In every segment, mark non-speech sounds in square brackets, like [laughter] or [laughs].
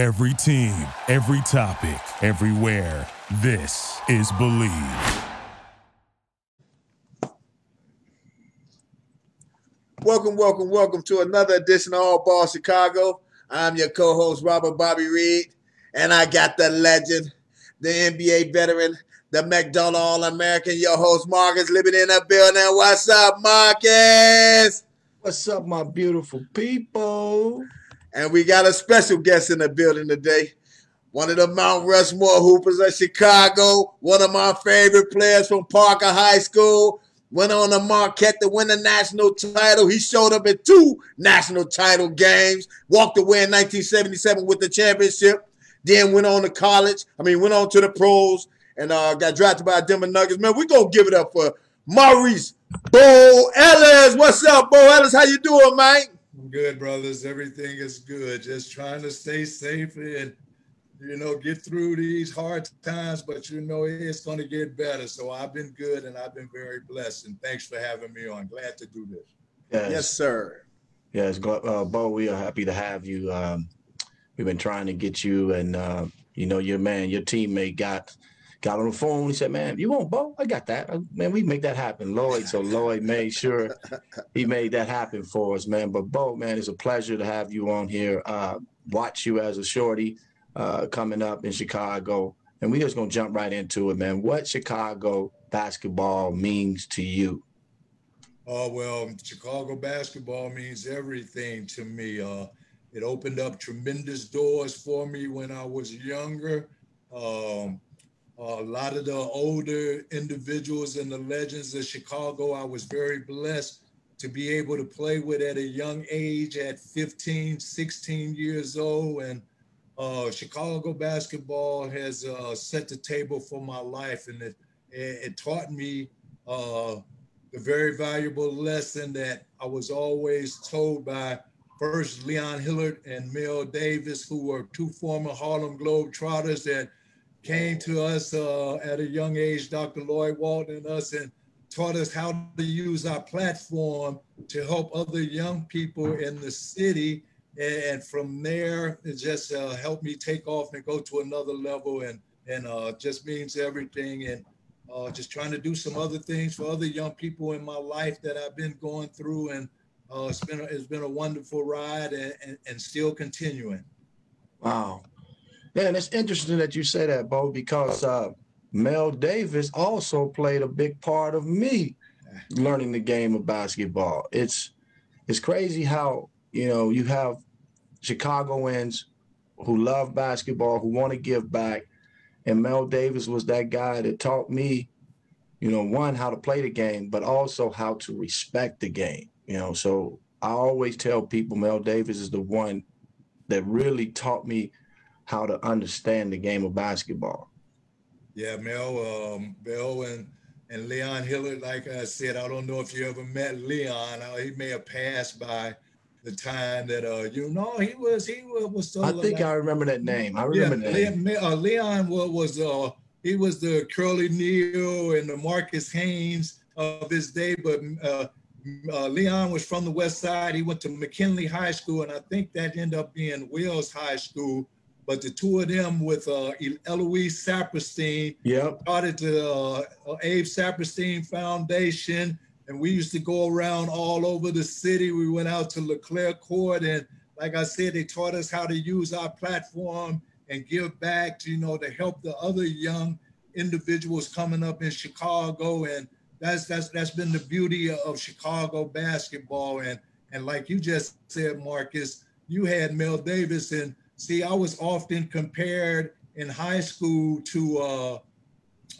Every team, every topic, everywhere. This is Believe. Welcome, welcome, welcome to another edition of All Ball Chicago. I'm your co-host Robert Bobby Reed, and I got the legend, the NBA veteran, the McDonald All-American, your host Marcus, living in the building. What's up, Marcus? What's up, my beautiful people? And we got a special guest in the building today. One of the Mount Rushmore Hoopers of Chicago, one of my favorite players from Parker High School, went on the Marquette to win the national title. He showed up at two national title games, walked away in 1977 with the championship, then went on to college. I mean, went on to the pros and uh, got drafted by Denver Nuggets. Man, we're going to give it up for Maurice Bo Ellis. What's up, Bo Ellis? How you doing, man? Good, brothers. Everything is good. Just trying to stay safe and you know get through these hard times. But you know it's going to get better. So I've been good and I've been very blessed. And thanks for having me on. Glad to do this. Yes, yes sir. Yes, uh, Bo. We are happy to have you. Um, we've been trying to get you, and uh, you know your man, your teammate got got on the phone. He said, "Man, you want Bo? I got that. Uh, man, we make that happen." Lloyd, so Lloyd made sure [laughs] he made that happen for us, man. But Bo, man, it's a pleasure to have you on here. Uh, watch you as a shorty uh, coming up in Chicago, and we're just gonna jump right into it, man. What Chicago basketball means to you? Oh well, Chicago basketball means everything to me. Uh, it opened up tremendous doors for me when I was younger. Um, a lot of the older individuals and the legends of Chicago, I was very blessed to be able to play with at a young age at 15, 16 years old. And uh, Chicago basketball has uh, set the table for my life. And it, it, taught me uh, the very valuable lesson that I was always told by first Leon Hillard and Mel Davis, who were two former Harlem Globetrotters that came to us uh, at a young age, Dr. Lloyd Walton and us, and taught us how to use our platform to help other young people in the city. And from there, it just uh, helped me take off and go to another level and, and uh, just means everything. And uh, just trying to do some other things for other young people in my life that I've been going through. And uh, it's, been a, it's been a wonderful ride and, and, and still continuing. Wow. Yeah, and it's interesting that you say that, Bo, because uh, Mel Davis also played a big part of me learning the game of basketball. It's it's crazy how you know you have Chicagoans who love basketball, who want to give back, and Mel Davis was that guy that taught me, you know, one how to play the game, but also how to respect the game. You know, so I always tell people Mel Davis is the one that really taught me how to understand the game of basketball. Yeah, Mel, um, Mel and and Leon Hillard, like I said, I don't know if you ever met Leon. Uh, he may have passed by the time that uh you know he was he was. Still I think I remember that name. I remember yeah, that. Leon, uh, Leon was uh he was the Curly Neal and the Marques Haynes of his day, but uh, uh, Leon was from the West Side. He went to McKinley High School, and I think that ended up being Wells High School but the two of them with uh, Eloise Saperstein yep. started the uh, Abe Saperstein Foundation. And we used to go around all over the city. We went out to LeClaire Court. And like I said, they taught us how to use our platform and give back to, you know, to help the other young individuals coming up in Chicago. And that's that's that's been the beauty of Chicago basketball. And and like you just said, Marcus, you had Mel Davis and See, I was often compared in high school to uh,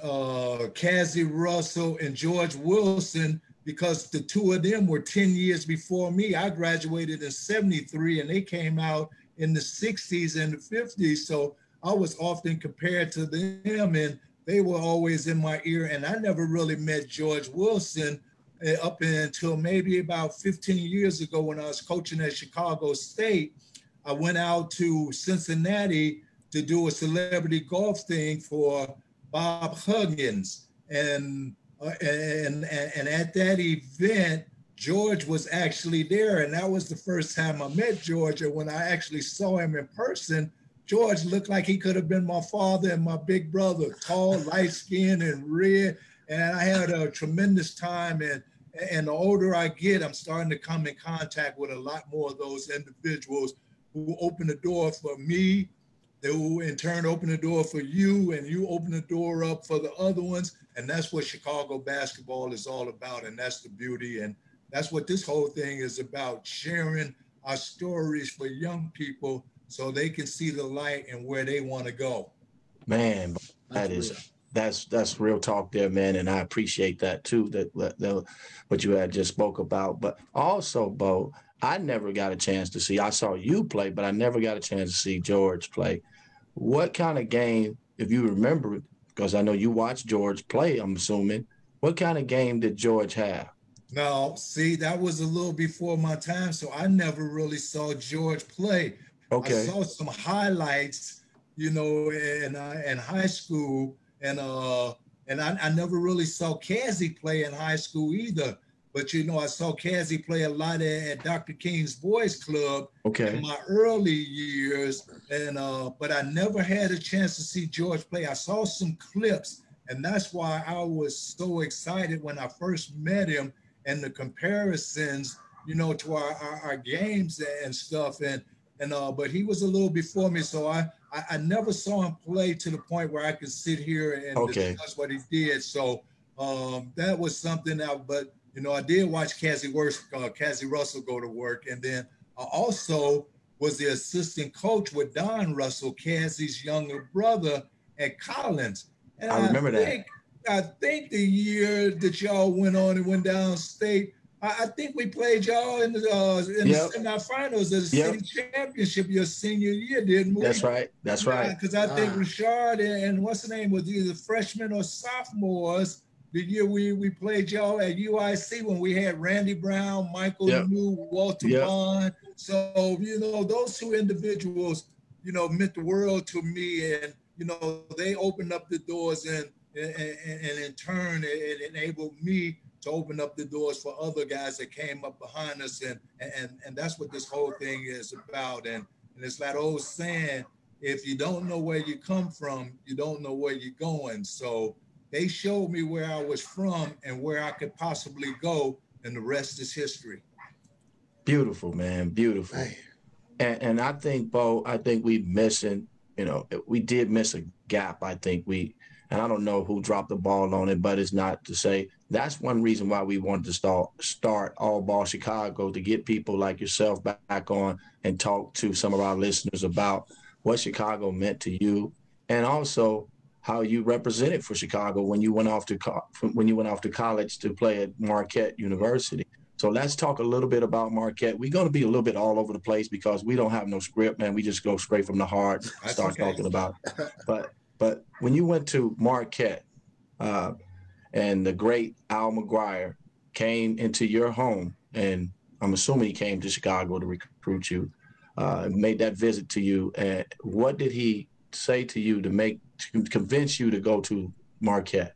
uh, Cazzie Russell and George Wilson because the two of them were 10 years before me. I graduated in 73 and they came out in the 60s and the 50s. So I was often compared to them and they were always in my ear. And I never really met George Wilson uh, up until maybe about 15 years ago when I was coaching at Chicago State. I went out to Cincinnati to do a celebrity golf thing for Bob Huggins. And, uh, and, and at that event, George was actually there. And that was the first time I met George. And when I actually saw him in person, George looked like he could have been my father and my big brother, tall, light skinned and red. And I had a tremendous time. And and the older I get, I'm starting to come in contact with a lot more of those individuals who open the door for me, they will in turn open the door for you, and you open the door up for the other ones. And that's what Chicago basketball is all about. And that's the beauty. And that's what this whole thing is about sharing our stories for young people so they can see the light and where they want to go. Man, that is that's that's real talk there, man, and I appreciate that too. That, that what you had just spoke about, but also, Bo, I never got a chance to see. I saw you play, but I never got a chance to see George play. What kind of game, if you remember, because I know you watched George play, I'm assuming. What kind of game did George have? No, see, that was a little before my time, so I never really saw George play. Okay. I saw some highlights, you know, in uh, in high school, and uh, and I, I never really saw Cazzie play in high school either. But you know, I saw Cazzie play a lot at, Dr. King's Boys Club okay. in my early years, and uh, but I never had a chance to see George play. I saw some clips, and that's why I was so excited when I first met him and the comparisons, you know, to our, our, our games and stuff. And and uh, but he was a little before me, so I, I, I never saw him play to the point where I could sit here and okay. discuss what he did. So um, that was something that, but you know, I did watch Cazzie work, uh, Cazzie Russell go to work, and then I also was the assistant coach with Don Russell, Cazzie's younger brother at Collins. And I remember I think, that. I think the year that y'all went on and went downstate, I, I think we played y'all in the uh, in yep. the semifinals of the yep. city championship your senior year, didn't we? That's right. That's right. Because I think ah. Richard and, and what's the name was either freshmen or sophomores the year we we played y'all at UIC when we had Randy Brown, Michael yep. New, Walter yep. Bond. So you know those two individuals, you know, meant the world to me, and you know they opened up the doors and and, and, and in turn it enabled me to open up the doors for other guys that came up behind us and and and that's what this whole thing is about and and it's that old saying if you don't know where you come from you don't know where you're going so they showed me where I was from and where I could possibly go and the rest is history. Beautiful man. Beautiful. Man. And, and I think Bo I think we missing you know we did miss a gap I think. We and I don't know who dropped the ball on it, but it's not to say that's one reason why we wanted to start start All Ball Chicago to get people like yourself back on and talk to some of our listeners about what Chicago meant to you, and also how you represented for Chicago when you went off to co- when you went off to college to play at Marquette University. So let's talk a little bit about Marquette. We're going to be a little bit all over the place because we don't have no script, man. We just go straight from the heart, start okay. talking about. [laughs] But but when you went to Marquette uh, and the great Al McGuire came into your home, and I'm assuming he came to Chicago to recruit you, uh, made that visit to you, and what did he say to you to make convince you to go to Marquette?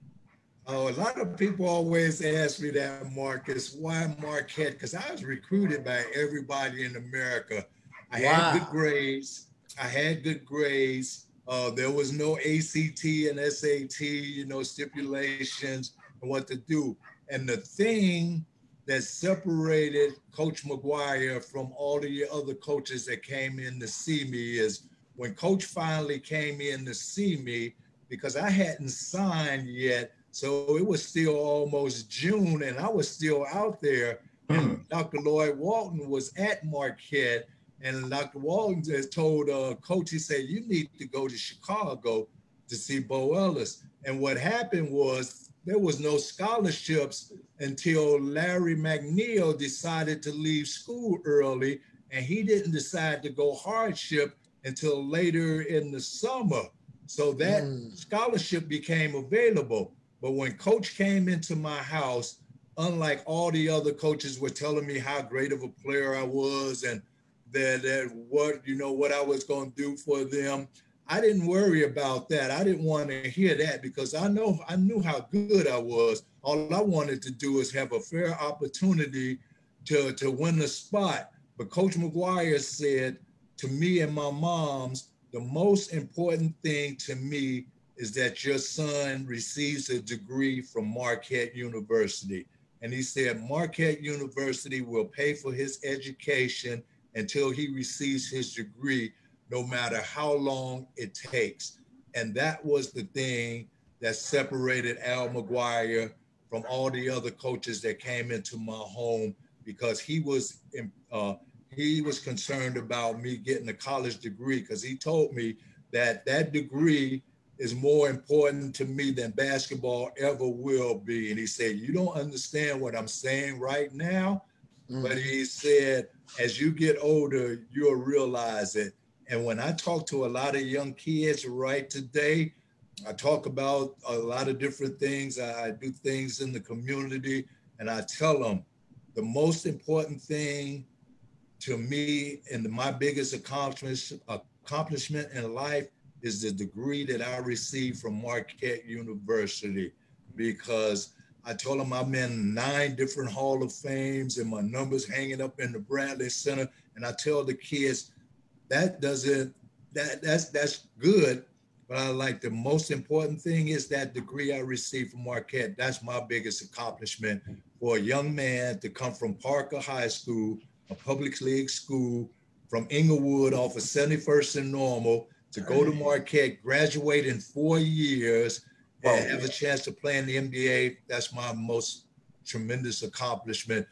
Oh, a lot of people always ask me that, Marcus. Why Marquette? Because I was recruited by everybody in America. I wow. had good grades. I had good grades. Uh, there was no ACT and SAT, you know, stipulations and what to do. And the thing that separated Coach McGuire from all the other coaches that came in to see me is when Coach finally came in to see me, because I hadn't signed yet. So it was still almost June and I was still out there. Hmm. Dr. Lloyd Walton was at Marquette and Dr. Walton just told uh, coach, he said, you need to go to Chicago to see Bo Ellis. And what happened was there was no scholarships until Larry McNeil decided to leave school early. And he didn't decide to go hardship until later in the summer. So that mm. scholarship became available. But when coach came into my house, unlike all the other coaches were telling me how great of a player I was and that, that what you know what I was going to do for them. I didn't worry about that. I didn't want to hear that because I know I knew how good I was. All I wanted to do is have a fair opportunity to to win the spot. But Coach McGuire said to me and my moms, the most important thing to me is that your son receives a degree from Marquette University. And he said Marquette University will pay for his education until he receives his degree, no matter how long it takes. And that was the thing that separated Al McGuire from all the other coaches that came into my home because he was uh, he was concerned about me getting a college degree because he told me that that degree is more important to me than basketball ever will be. And he said, You don't understand what I'm saying right now. Mm-hmm. But he said, As you get older, you'll realize it. And when I talk to a lot of young kids right today, I talk about a lot of different things. I do things in the community, and I tell them the most important thing to me and my biggest accomplishment accomplishment in life is the degree that I received from Marquette University because I told them I'm in nine different Hall of Fames and my numbers hanging up in the Bradley Center. And I tell the kids that doesn't that that's that's good, but I like the most important thing is that degree I received from Marquette. That's my biggest accomplishment for a young man to come from Parker High School, a public league school, from Englewood off of 71st and Normal, to go to Marquette, graduate in four years, and have a chance to play in the NBA. That's my most tremendous accomplishment,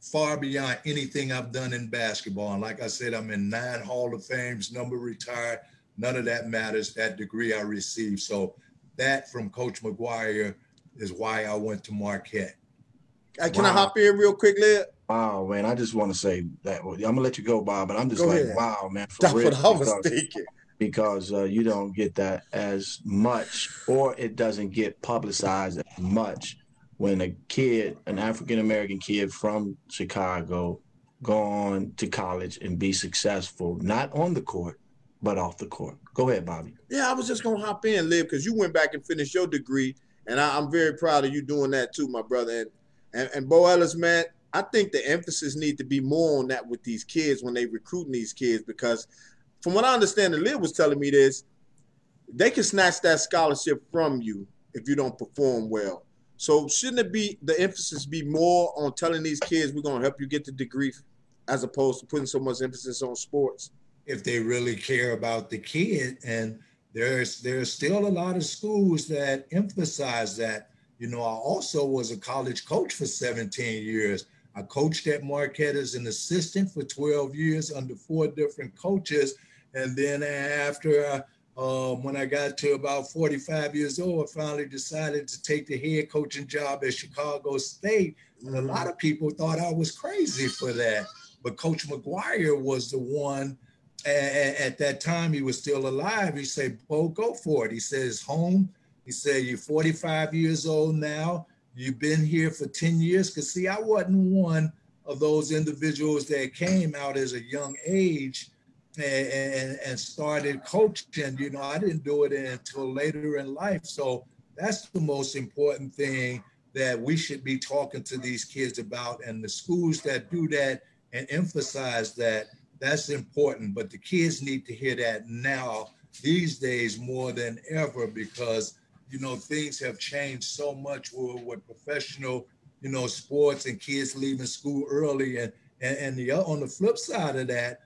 far beyond anything I've done in basketball. And like I said, I'm in nine Hall of Fames, number retired. None of that matters. That degree I received. So that from Coach McGuire is why I went to Marquette. Can wow. I hop in real quick, Led? Wow, man! I just want to say that I'm gonna let you go, Bob, but I'm just go like, ahead. wow, man. That's what I was because, thinking. Because uh, you don't get that as much, or it doesn't get publicized as much when a kid, an African American kid from Chicago, go on to college and be successful, not on the court, but off the court. Go ahead, Bobby. Yeah, I was just gonna hop in, live, because you went back and finished your degree, and I, am very proud of you doing that too, my brother. And and, and Bo Ellis, man, I think the emphasis need to be more on that with these kids when they recruiting these kids because from what I understand, the Liv was telling me this, they can snatch that scholarship from you if you don't perform well. So shouldn't it be the emphasis be more on telling these kids we're gonna help you get the degree as opposed to putting so much emphasis on sports? If they really care about the kid and there's there's still a lot of schools that emphasize that. You know, I also was a college coach for 17 years. I coached at Marquette as an assistant for 12 years under four different coaches. And then after, uh, when I got to about 45 years old, I finally decided to take the head coaching job at Chicago State. And a lot of people thought I was crazy for that. But Coach McGuire was the one at that time, he was still alive. He said, Bo, go for it. He says, home. He said, You're 45 years old now. You've been here for 10 years. Because, see, I wasn't one of those individuals that came out as a young age and, and, and started coaching. You know, I didn't do it until later in life. So that's the most important thing that we should be talking to these kids about. And the schools that do that and emphasize that, that's important. But the kids need to hear that now, these days, more than ever, because you know, things have changed so much with, with professional, you know, sports and kids leaving school early. And, and, and the, on the flip side of that,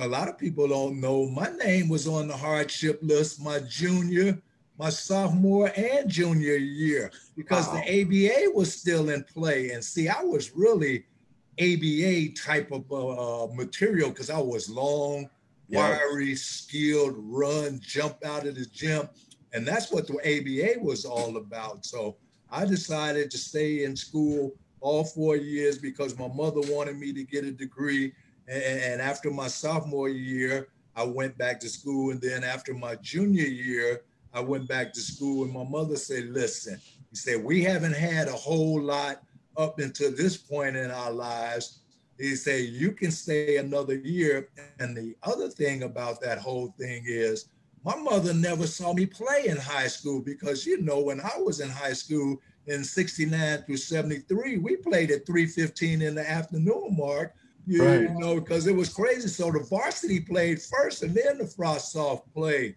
a lot of people don't know my name was on the hardship list my junior, my sophomore, and junior year because wow. the ABA was still in play. And see, I was really ABA type of uh, material because I was long, wiry, skilled, run, jump out of the gym. And that's what the ABA was all about. So I decided to stay in school all four years because my mother wanted me to get a degree. And, after my sophomore year, I went back to school. And then after my junior year, I went back to school. And my mother said, Listen, he said, we haven't had a whole lot up until this point in our lives. He said, You can stay another year. And the other thing about that whole thing is, my mother never saw me play in high school because, you know, when I was in high school in 69 through 73, we played at 315 in the afternoon mark You Right. know, because it was crazy. So the varsity played first, and then the frosh-soph played.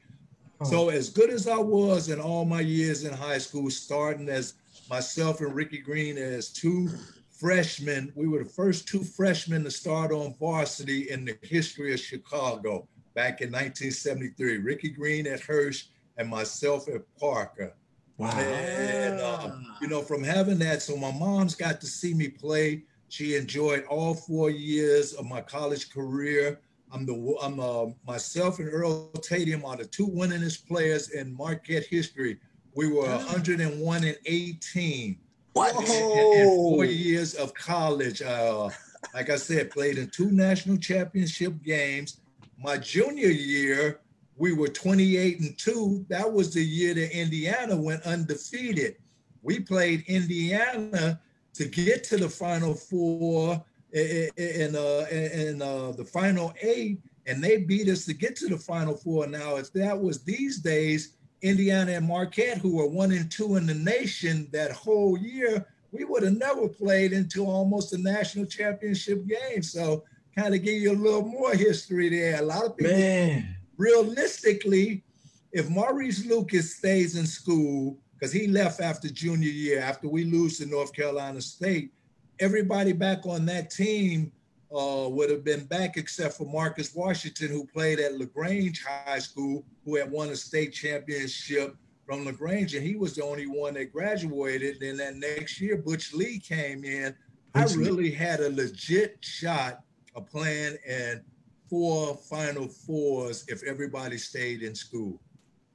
So as good as I was in all my years in high school, starting as myself and Ricky Green as two freshmen, we were the first two freshmen to start on varsity in the history of Chicago back in 1973. Ricky Green at Hirsch and myself at Parker. Wow. And uh, you know, from having that, so my mom's got to see me play. She enjoyed all four years of my college career. I'm the I'm uh, myself and Earl Tatum are the two winningest players in Marquette history. We were 101 and 18 What? in, in- in four years of college. Uh, like I said, played in two national championship games. My junior year, we were 28 and 2. That was the year that Indiana went undefeated. We played Indiana to get to the final four i- i- in, uh, in uh, the final eight, and they beat us to get to the final four. Now, if that was these days, Indiana and Marquette, who were one and two in the nation that whole year, we would have never played into almost a national championship game. So, kind of give you a little more history there. A lot of people Man. realistically, if Maurice Lucas stays in school, because he left after junior year, after we lose to North Carolina State, everybody back on that team uh, would have been back except for Marcus Washington, who played at LaGrange High School, who had won a state championship from LaGrange, and he was the only one that graduated. Then that next year, Butch Lee came in. I really had a legit shot of plan and four Final Fours if everybody stayed in school.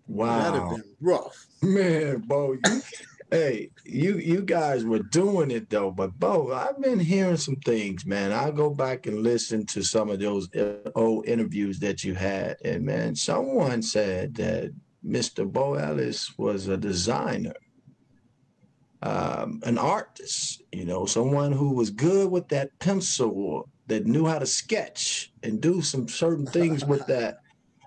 Wow, that'd have been rough. Man, Bo, you, hey, you you guys were doing it though, but Bo, I've been hearing some things, man. I go back and listen to some of those old interviews that you had, and man, someone said that Mr. Bo Ellis was a designer, um, an artist, you know, someone who was good with that pencil, or that knew how to sketch and do some certain things with [laughs] that,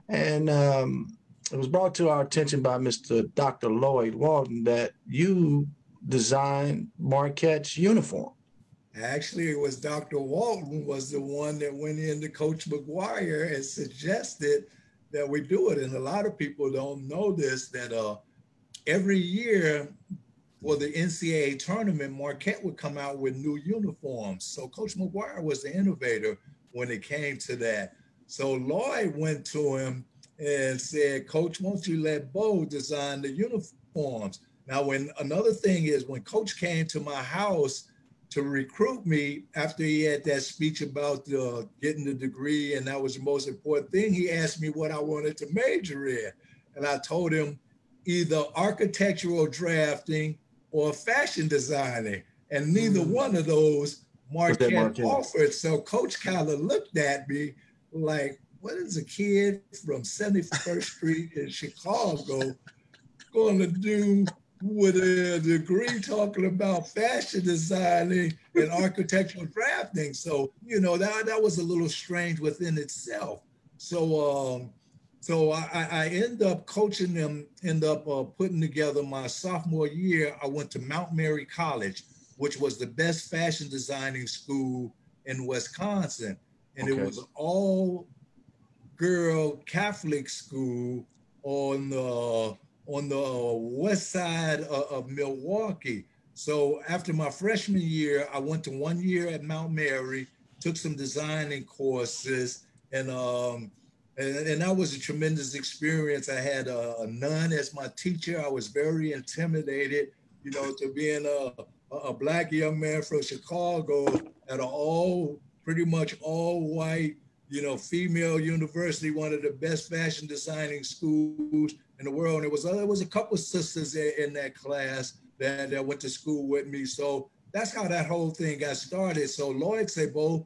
and um, it was brought to our attention by Mr. Dr. Lloyd Walton that you designed Marquette's uniform. Actually, it was Dr. Walton was the one that went into Coach McGuire and suggested that we do it. And a lot of people don't know this that uh, every year for the NCAA tournament, Marquette would come out with new uniforms. So Coach McGuire was the innovator when it came to that. So Lloyd went to him and said, Coach, won't you let Bo design the uniforms? Now, when another thing is when Coach came to my house to recruit me after he had that speech about uh, getting the degree, and that was the most important thing, he asked me what I wanted to major in. And I told him either architectural drafting or fashion designing. And neither one of those Marquette? offered. So Coach kind of looked at me like, what is a kid from 71st Street in Chicago going to do with a degree talking about fashion designing and architectural drafting? So, you know, that, that was a little strange within itself. So, um, so I, I I end up coaching them, end up uh, putting together my sophomore year. I went to Mount Mary College, which was the best fashion designing school in Wisconsin. And Okay. it was all girl Catholic school on the on the west side of, of Milwaukee. So after my freshman year, I went to one year at Mount Mary, took some designing courses, and um, and, and that was a tremendous experience. I had a, a nun as my teacher. I was very intimidated, you know, to being a a black young man from Chicago at an all pretty much all white, you know, female university, one of the best fashion designing schools in the world. And it was uh, there was a couple of sisters in, in that class that, that went to school with me. So that's how that whole thing got started. So Lloyd said, Bo,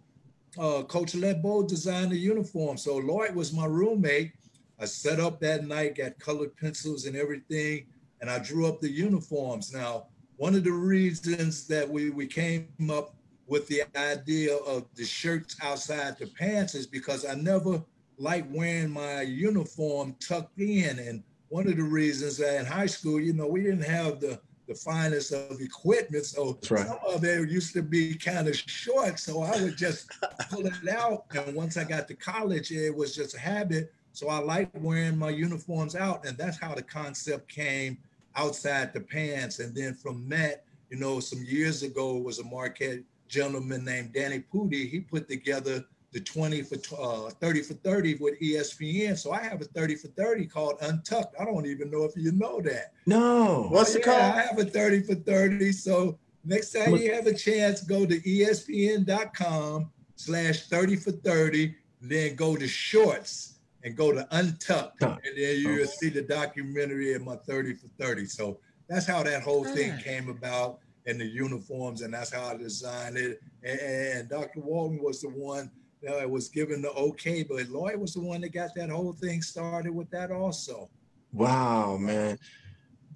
uh, Coach let Bo design the uniform. So Lloyd was my roommate. I set up that night, got colored pencils and everything, and I drew up the uniforms. Now, one of the reasons that we, we came up with the idea of the shirts outside the pants is because I never liked wearing my uniform tucked in. And one of the reasons that in high school, you know, we didn't have the the finest of equipment. So right. some of it used to be kind of short. So I would just [laughs] pull it out. And once I got to college, it was just a habit. So I liked wearing my uniforms out. And that's how the concept came outside the pants. And then from that, you know, some years ago was a Marquette gentleman named Danny Pudi. He put together the 20 for uh, 30 for 30 with ESPN. So I have a 30 for 30 called Untucked. I don't even know if you know that. No. What's it called? I have a 30 for 30. So next time you have a chance, go to ESPN.com slash 30 for 30, then go to shorts and go to Untucked. And then you'll see the documentary of my 30 for 30. So that's how that whole thing came about and the uniforms, and that's how I designed it. And, and Dr. Walton was the one uh, was given the okay, but Lloyd was the one that got that whole thing started with that also. Wow, man.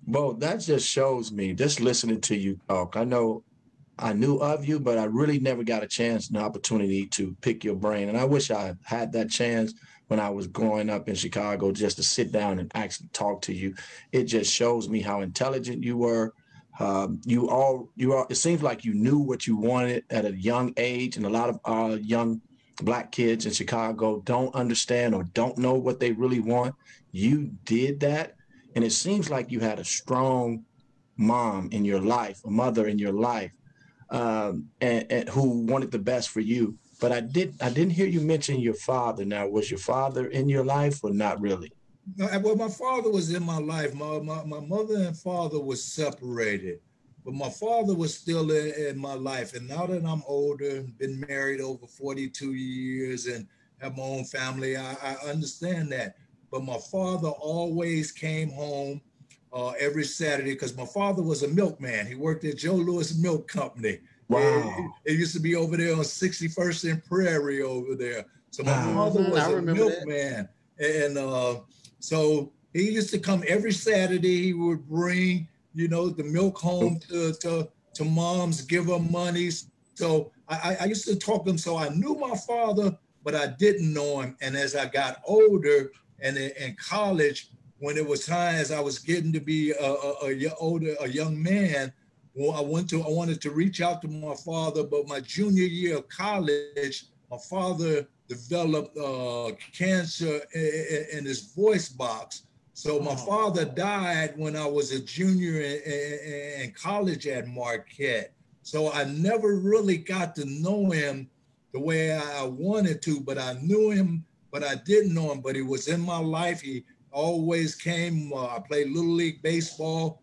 Well, that just shows me, just listening to you talk. I know I knew of you, but I really never got a chance and opportunity to pick your brain. And I wish I had that chance when I was growing up in Chicago just to sit down and actually talk to you. It just shows me how intelligent you were. Um, you all, you all, it seems like you knew what you wanted at a young age, and a lot of uh, young black kids in Chicago don't understand or don't know what they really want. You did that. And it seems like you had a strong mom in your life, a mother in your life, um, and, and who wanted the best for you. But I did I didn't hear you mention your father. Now, was your father in your life or not really? Well, my father was in my life. My, my, my mother and father was separated but my father was still in, in, my life. And now that I'm older, been married over 42 years and have my own family, I, I understand that. But my father always came home uh, every Saturday because my father was a milkman. He worked at Joe Louis Milk Company. Wow. It, it, used to be over there on 61st and Prairie over there. So my wow. father was a milkman. That. And uh, so he used to come every Saturday. He would bring you know, the milk home to, to, to moms, give them money. So I, I used to talk to him. So I knew my father, but I didn't know him. And as I got older and in, in college, when it was time as I was getting to be a, a, a older, a young man, well, I went to, I wanted to reach out to my father, but my junior year of college, my father developed uh, cancer in, in his voice box. So my father died when I was a junior in, in, college at Marquette. So I never really got to know him the way I wanted to, but I knew him, but I didn't know him. But he was in my life. He always came. Uh, I played little league baseball.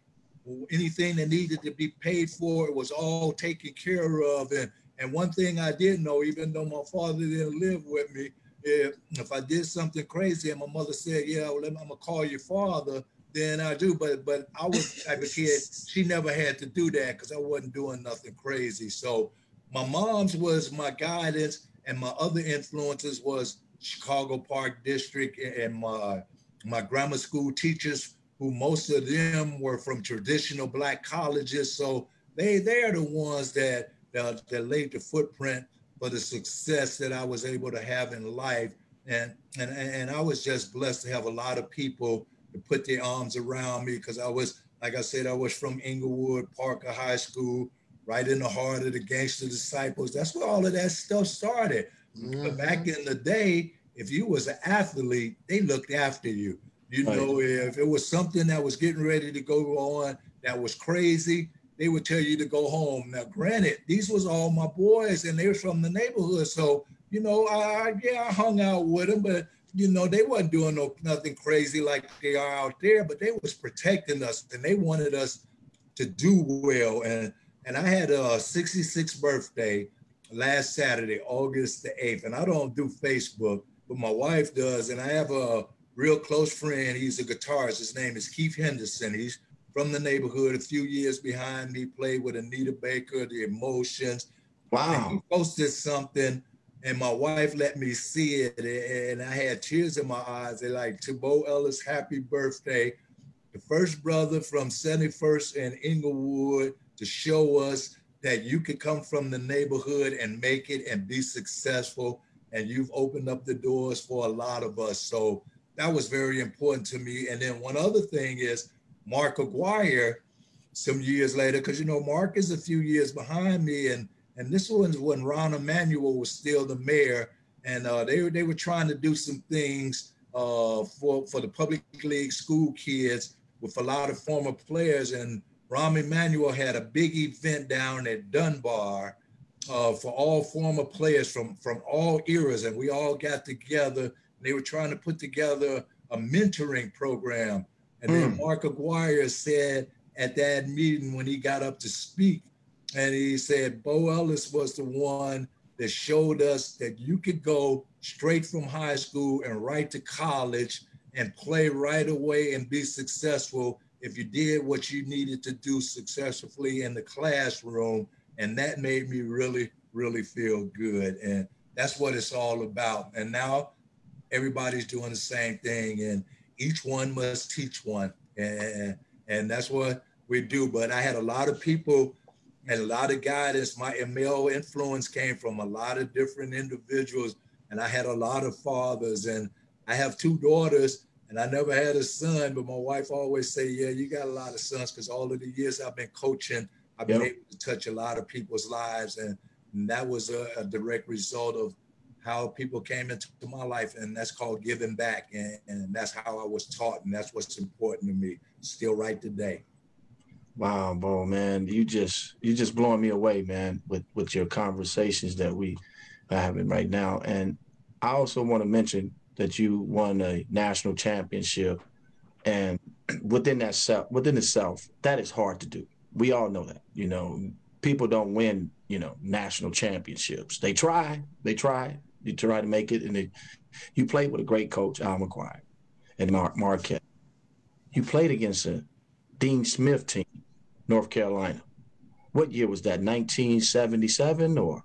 Anything that needed to be paid for, it was all taken care of. And and one thing I did know, even though my father didn't live with me, if, if I did something crazy and my mother said, yeah, well, I'm gonna call your father, then I do. But but I was type of kid, she never had to do that because I wasn't doing nothing crazy. So my mom's was my guidance and my other influences was Chicago Park District and my my grammar school teachers who most of them were from traditional black colleges. So they they're the ones that, that laid the footprint for the success that I was able to have in life. And, and, and I was just blessed to have a lot of people to put their arms around me because I was, like I said, I was from Englewood, Parker High School, right in the heart of the gangster disciples. That's where all of that stuff started. Mm-hmm. But back in the day, if you was an athlete, they looked after you. You right. know, if it was something that was getting ready to go on that was crazy, they would tell you to go home. Now, granted, these was all my boys, and they were from the neighborhood, so you know, I yeah, I hung out with them, but you know, they wasn't doing no nothing crazy like they are out there, but they was protecting us, and they wanted us to do well. And and I had a 66th birthday last Saturday, August the 8th, and I don't do Facebook, but my wife does, and I have a real close friend. He's a guitarist. His name is Keith Henderson. He's from the neighborhood, a few years behind me, played with Anita Baker, The Emotions. Wow. And posted something, and my wife let me see it, and I had tears in my eyes. They're like, to Bo Ellis, happy birthday. The first brother from 71st and Englewood to show us that you could come from the neighborhood and make it and be successful. And you've opened up the doors for a lot of us. So that was very important to me. And then one other thing is Mark Aguirre, some years later, because you know Mark is a few years behind me, and and this was when Rahm Emanuel was still the mayor, and uh, they they were trying to do some things uh, for for the public league school kids with a lot of former players, and Rahm Emanuel had a big event down at Dunbar uh, for all former players from from all eras, and we all got together. they were trying to put together a mentoring program, and mm. then. Mark Aguirre said at that meeting when he got up to speak, and he said Bo Ellis was the one that showed us that you could go straight from high school and right to college and play right away and be successful if you did what you needed to do successfully in the classroom. And that made me really, really feel good. And that's what it's all about. And now everybody's doing the same thing, and each one must teach one. And, and that's what we do. But I had a lot of people and a lot of guidance. My male influence came from a lot of different individuals, and I had a lot of fathers. And I have two daughters, and I never had a son. But my wife always say, "Yeah, you got a lot of sons," because all of the years I've been coaching, I've been yep. able to touch a lot of people's lives, and, and that was a, a, direct result of how people came into my life, and that's called giving back, and, and that's how I was taught, and that's what's important to me, still right today. Wow, bro, man, you just you just blowing me away, man, with with your conversations that we are having right now. And I also want to mention that you won a national championship, and within that self, within itself, that is hard to do. We all know that. You know, people don't win, you know, national championships. They try, they try, you try to make it, and they, you played with a great coach, Al McGuire, and Mark Marquette. You played against a Dean Smith team North Carolina. What year was that? 1977 or?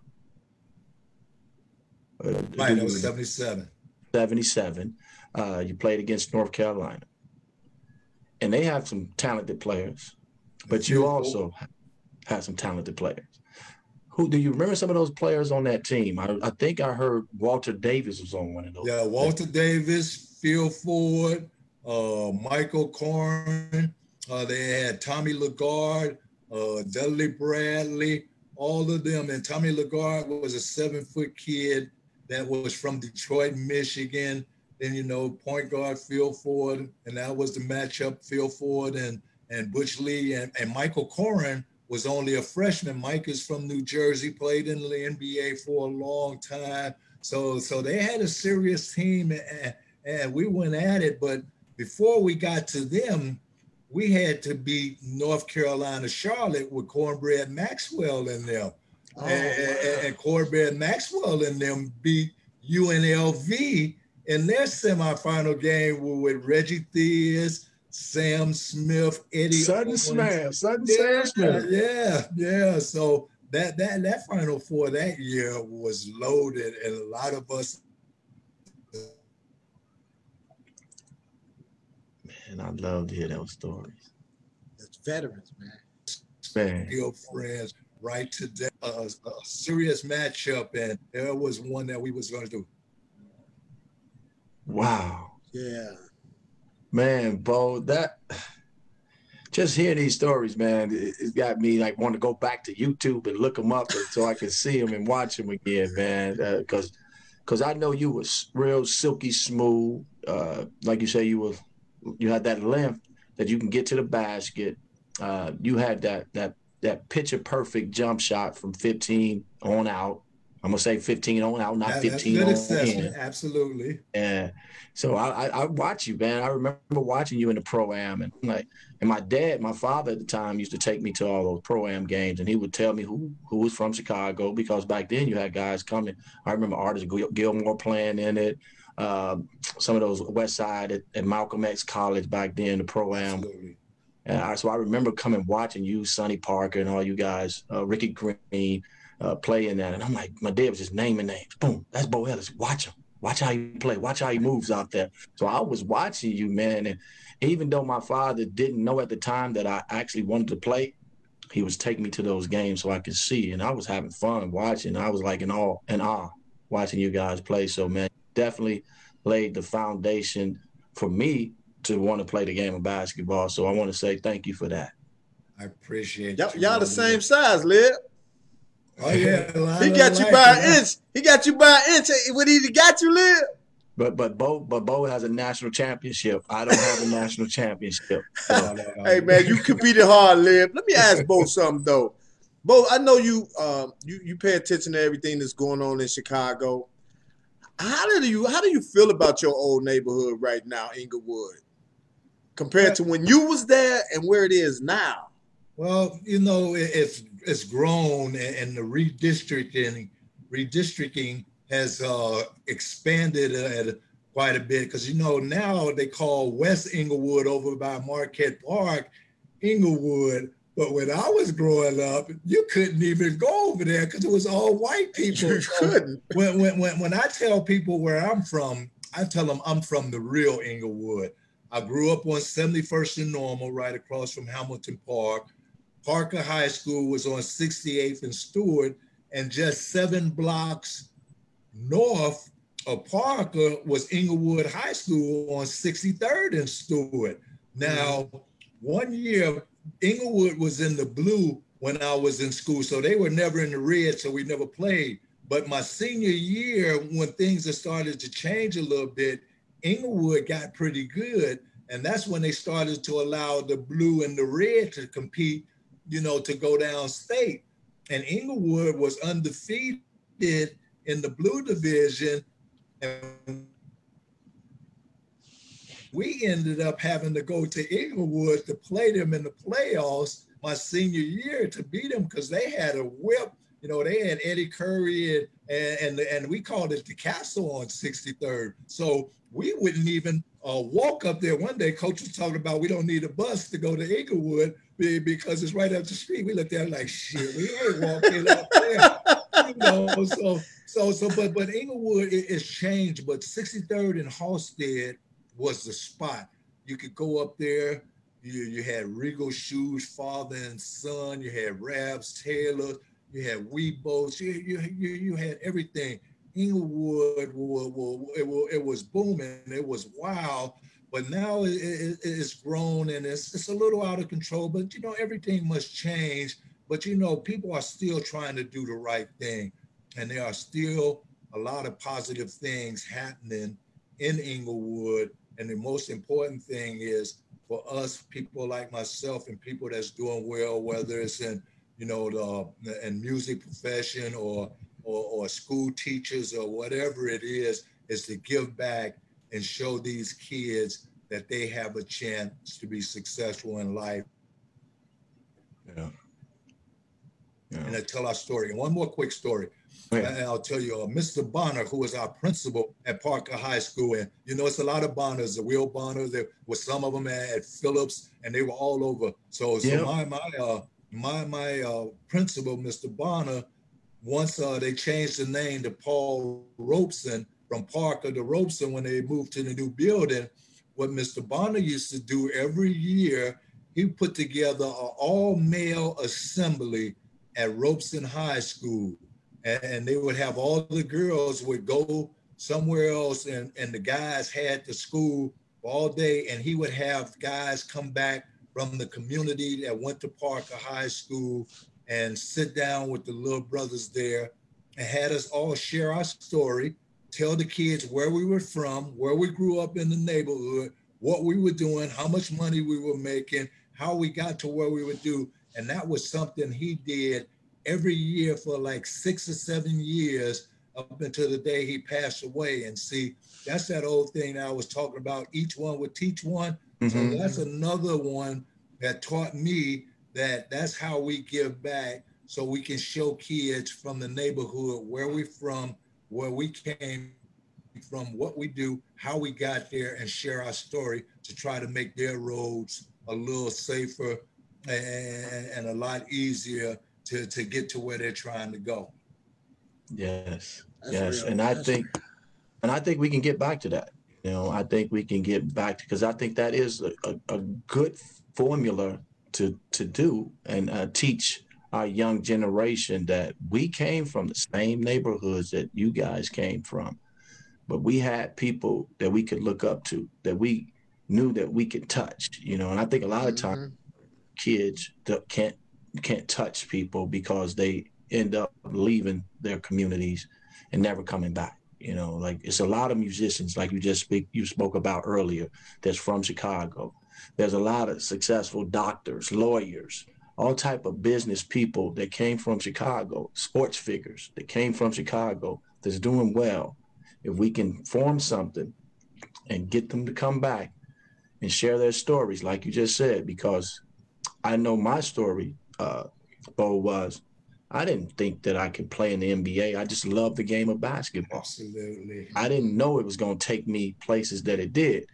Uh, right, it was 77. 77. Uh, you played against North Carolina. And they have some talented players, but you also have some talented players. Who do you remember some of those players on that team? I, I think I heard Walter Davis was on one of those. Yeah, Walter Davis, Phil Ford, uh, Michael O'Koren, uh, they had Tommy LaGarde, uh, Dudley Bradley, all of them. And Tommy LaGarde was a seven foot kid that was from Detroit, Michigan. Then, you know, point guard Phil Ford, and that was the matchup Phil Ford and, and Butch Lee. And, and Michael O'Koren was only a freshman. Mike is from New Jersey, played in the NBA for a long time. So, so they had a serious team, and, and we went at it. But before we got to them, we had to beat North Carolina Charlotte with Cornbread Maxwell in them. Oh, and, wow. and, Cornbread Maxwell and them beat UNLV in their semifinal game with Reggie Theus, Sam Smith, Eddie. Sudden Smash, Sudden yeah, Smith. Yeah, yeah. So that that that final four that year was loaded, and a lot of us Man, I love to hear those stories. It's veterans, man. Man. Real friends, right today, a, a serious matchup, and there was one that we was going to do. Wow. Yeah. Man, Bo, that just hearing these stories, man, it, it got me like want to go back to YouTube and look them up so I can see them and watch them again, man. Because uh, because I know you was real silky smooth. Uh, like you say, you were you had that length that you can get to the basket. Uh, you had that that that picture perfect jump shot from 15 on out. I'm gonna say 15 on out, not 15 on in. Absolutely. Yeah. So I, I, I watch you, man. I remember watching you in the pro am, and like, and my dad, my father at the time, used to take me to all those pro am games, and he would tell me who who was from Chicago because back then you had guys coming. I remember Artis Gilmore playing in it uh, some of those West Side at, at, Malcolm X College back then, the pro am. And I, so I remember coming watching you, Sonny Parker, and all you guys, uh, Ricky Green, uh, playing that. And I'm like, my dad was just naming names. Boom, that's Bo Ellis. Watch him. Watch how he play. Watch how he moves out there. So I was watching you, man. And even though my father didn't know at the time that I actually wanted to play, he was taking me to those games so I could see. And I was having fun watching. I was like in awe and awe watching you guys play. So man, definitely laid the foundation for me to want to play the game of basketball. So I want to say thank you for that. I appreciate y'all, you. y'all the same size, Lib. Oh yeah, [laughs] He got you like by an inch. He got you by an inch. What he got you, Lib? But but Bo but Bo has a national championship. I don't have a [laughs] national championship. So. Hey man, you competed hard, Lib. Let me ask Bo [laughs] something though. Bo, I know you um you you pay attention to everything that's going on in Chicago. How do you how do you feel about your old neighborhood right now, Englewood, compared to when you was there and where it is now? Well, you know, it, it's it's grown, and, and the redistricting redistricting has uh, expanded at quite a bit because you know now they call West Englewood over by Marquette Park Englewood. But when I was growing up, you couldn't even go over there because it was all white people. You couldn't. when, when, when, when I tell people where I'm from, I tell them I'm from the real Englewood. I grew up on 71st and Normal, right across from Hamilton Park. Parker High School was on 68th and Stewart, and just seven blocks north of Parker was Englewood High School on 63rd and Stewart. Now, one year, Englewood was in the blue when I was in school, so they were never in the red, so we never played. But my senior year, when things had started to change a little bit, Englewood got pretty good. And that's when they started to allow the blue and the red to compete, you know, to go down state. And Englewood was undefeated in the blue division. And we ended up having to go to Englewood to play them in the playoffs my senior year to beat them because they had a whip. You know, they had Eddie Curry and and and, and we called it the Castle on 63rd. So we wouldn't even uh, walk up there. One day, coach was talking about we don't need a bus to go to Englewood because it's right up the street. We looked at it like shit. We ain't walking up there. [laughs] You know, so so so but but Englewood it, it's changed. But 63rd and Halsted was the spot. You could go up there. You, you had Regal Shoes, father and son. You had Rabs Taylor. You had Weebos. You, you, you, you had everything. Englewood, it, wa- it was booming. It was wild. But now it, it, it's grown and it's, it's a little out of control. But, you know, everything must change. But, you know, people are still trying to do the right thing. And there are still a lot of positive things happening in Englewood. And the most important thing is for us, people like myself and people that's doing well, whether it's in, you know, the in music profession or, or or school teachers or whatever it is, is to give back and show these kids that they have a chance to be successful in life yeah. Yeah. and to tell our story. And one more quick story. Yeah. And I'll tell you, uh, Mr. Bonner, who was our principal at Parker High School, and you know, it's a lot of Bonners, the Will Bonner, there was some of them at, at Phillips, and they were all over. So, so Yeah. my my uh my my uh principal, Mr. Bonner, once uh they changed the name to Paul Robeson from Parker to Robeson when they moved to the new building. What Mr. Bonner used to do every year, he put together an all-male assembly at Robeson High School and, and they would have all the girls would go somewhere else and, and the guys had the school all day and he would have guys come back from the community that went to Parker High School and sit down with the little brothers there and had us all share our story, tell the kids where we were from, where we grew up in the neighborhood, what we were doing, how much money we were making, how we got to where we would do. And that was something he did every year for like six or seven years up until the day he passed away. And see, that's that old thing that I was talking about. Each one would teach one. Mhm. So that's another one that taught me that that's how we give back so we can show kids from the neighborhood where we're from, where we came from, what we do, how we got there, and share our story to try to make their roads a little safer and, and a lot easier to, to get to where they're trying to go. Yes. That's yes. real. And I That's- think and I think we can get back to that. You know, I think we can get back to because I think that is a, a, a good formula to to do and uh, teach our young generation that we came from the same neighborhoods that you guys came from, but we had people that we could look up to that we knew that we could touch. You know, and I think a lot of times Mhm. kids that can't can't touch people because they end up leaving their communities and never coming back. You know, like it's a lot of musicians, like you just speak, you spoke about earlier, that's from Chicago. There's a lot of successful doctors, lawyers, all type of business people that came from Chicago, sports figures that came from Chicago that's doing well. If we can form something and get them to come back and share their stories, like you just said, because I know my story, uh, Bo, was I didn't think that I could play in the NBA. I just loved the game of basketball. Absolutely. I didn't know it was going to take me places that it did.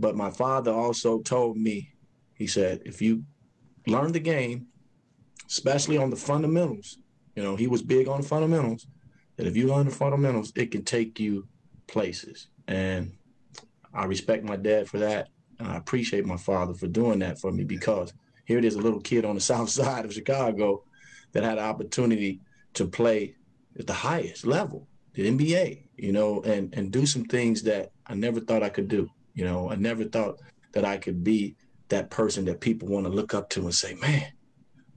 But my father also told me, he said, if you learn the game, especially on the fundamentals, you know, he was big on the fundamentals, that if you learn the fundamentals, it can take you places. And I respect my dad for that. And I appreciate my father for doing that for me because here it is a little kid on the [laughs] south side of Chicago that had an opportunity to play at the highest level, the NBA, you know, and and do some things that I never thought I could do. You know, I never thought that I could be that person that people want to look up to and say, man,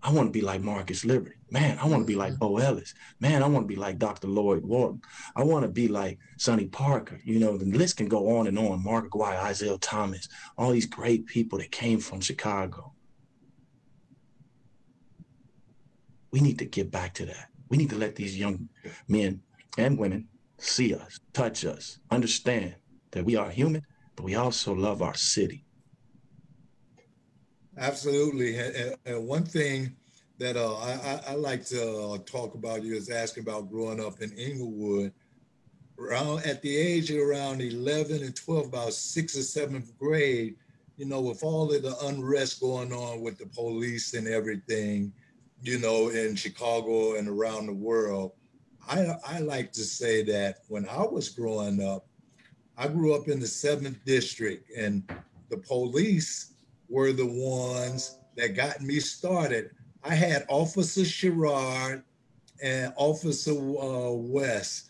I want to be like Marcus Liberty. Man, I want to be like mm-hmm. Bo Ellis. Man, I want to be like Dr. Lloyd Walton. I want to be like Sonny Parker. You know, the list can go on and on. Mark Aguirre, Isiah Thomas, all these great people that came from Chicago. We need to get back to that. We need to let these young men and women see us, touch us, understand that we are human, but we also love our city. Absolutely. And, one thing that uh, I, I, like to uh, talk about you is asking about growing up in Englewood. Around at the age of around 11 and 12, about sixth or seventh grade, you know, with all of the unrest going on with the police and everything, you know, in Chicago and around the world. I, I like to say that when I was growing up, I grew up in the seventh district, and the police were the ones that got me started. I had Officer Sherrod and Officer uh, West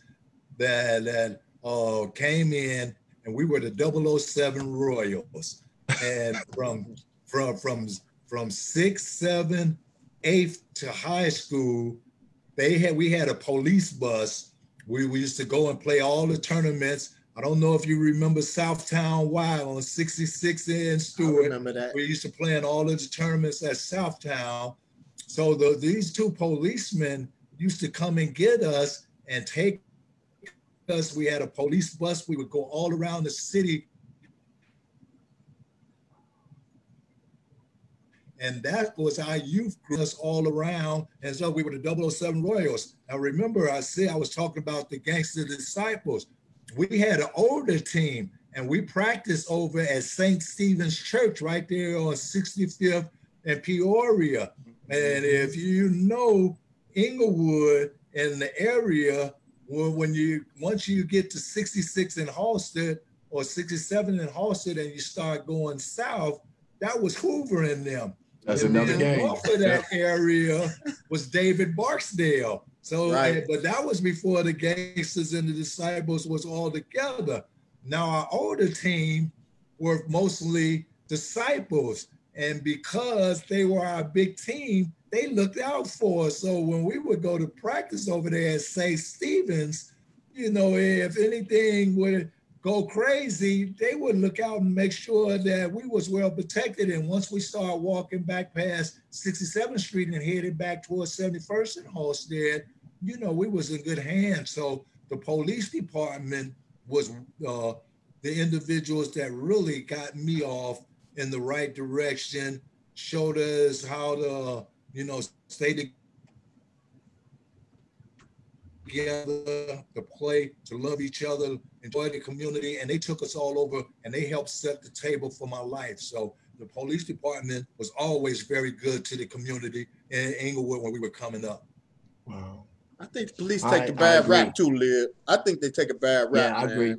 that, that uh, came in, and we were the 007 Royals. And from from from from six, seven, eighth to high school, they had we had a police bus. We, we used to go and play all the tournaments. I don't know if you remember Southtown Y on 66 and Stewart. I remember that. We used to play in all of the tournaments at Southtown. So the, these two policemen used to come and get us and take us. We had a police bus. We would go all around the city And that was our youth group us all around. And so we were the 007 Royals. Now remember, I said I was talking about the gangster disciples. We had an older team and we practiced over at St. Stephen's Church right there on 65th and Peoria. And if you know Englewood and the area, well, when you once you get to 66 in Halsted or 67 in Halsted and you start going south, that was Hoover in them. That's and another game. Off of that [laughs] area was David Barksdale. So, right. but that was before the gangsters and the disciples was all together. Now our older team were mostly disciples, and because they were our big team, they looked out for us. So when we would go to practice over there at St. Stephen's, you know, if anything would go crazy, they would look out and make sure that we was well protected. And once we start walking back past 67th Street and headed back towards 71st and Halsted, you know, we was in good hands. So the police department was uh, the individuals that really got me off in the right direction, showed us how to, you know, stay together to play, to love each other, enjoy the community. And they took us all over and they helped set the table for my life. So the police department was always very good to the community in Englewood when we were coming up. Wow. I think the police take I, a bad rap too, Lib. I think they take a bad rap. Yeah, I man. agree.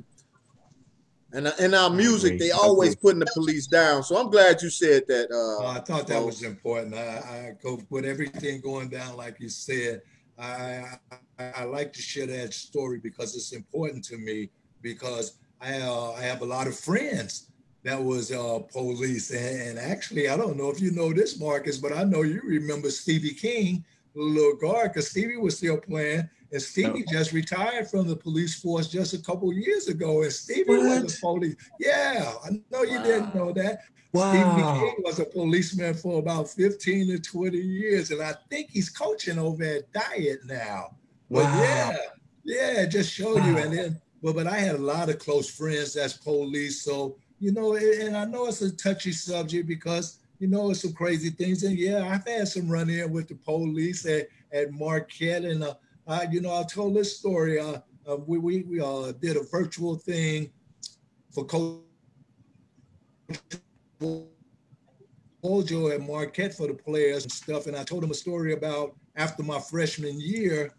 And in our music, they always putting the police down. So I'm glad you said that. Uh, I thought that was important. I, I go with everything going down, like you said. I, I, I like to share that story because it's important to me because I uh, I have a lot of friends that was uh, police. And, and, actually, I don't know if you know this, Marcus, but I know you remember Stevie King, the little guard, because Stevie was still playing. And Stevie no. just retired from the police force just a couple years ago. And Stevie what? was a police. Yeah, I know you wow. didn't know that. Wow. Stevie King was a policeman for about 15 to 20 years. And I think he's coaching over at Dyett now. Wow. But yeah, yeah, just show wow. you. And then, well, but I had a lot of close friends that's police. So you know, and I know it's a touchy subject because, you know, some crazy things. And yeah, I've had some run in with the police at, at Marquette. And, uh, I, you know, I told this story. Uh, uh, we we, we uh, did a virtual thing for Coach Joe at Marquette for the players and stuff. And I told him a story about after my freshman year,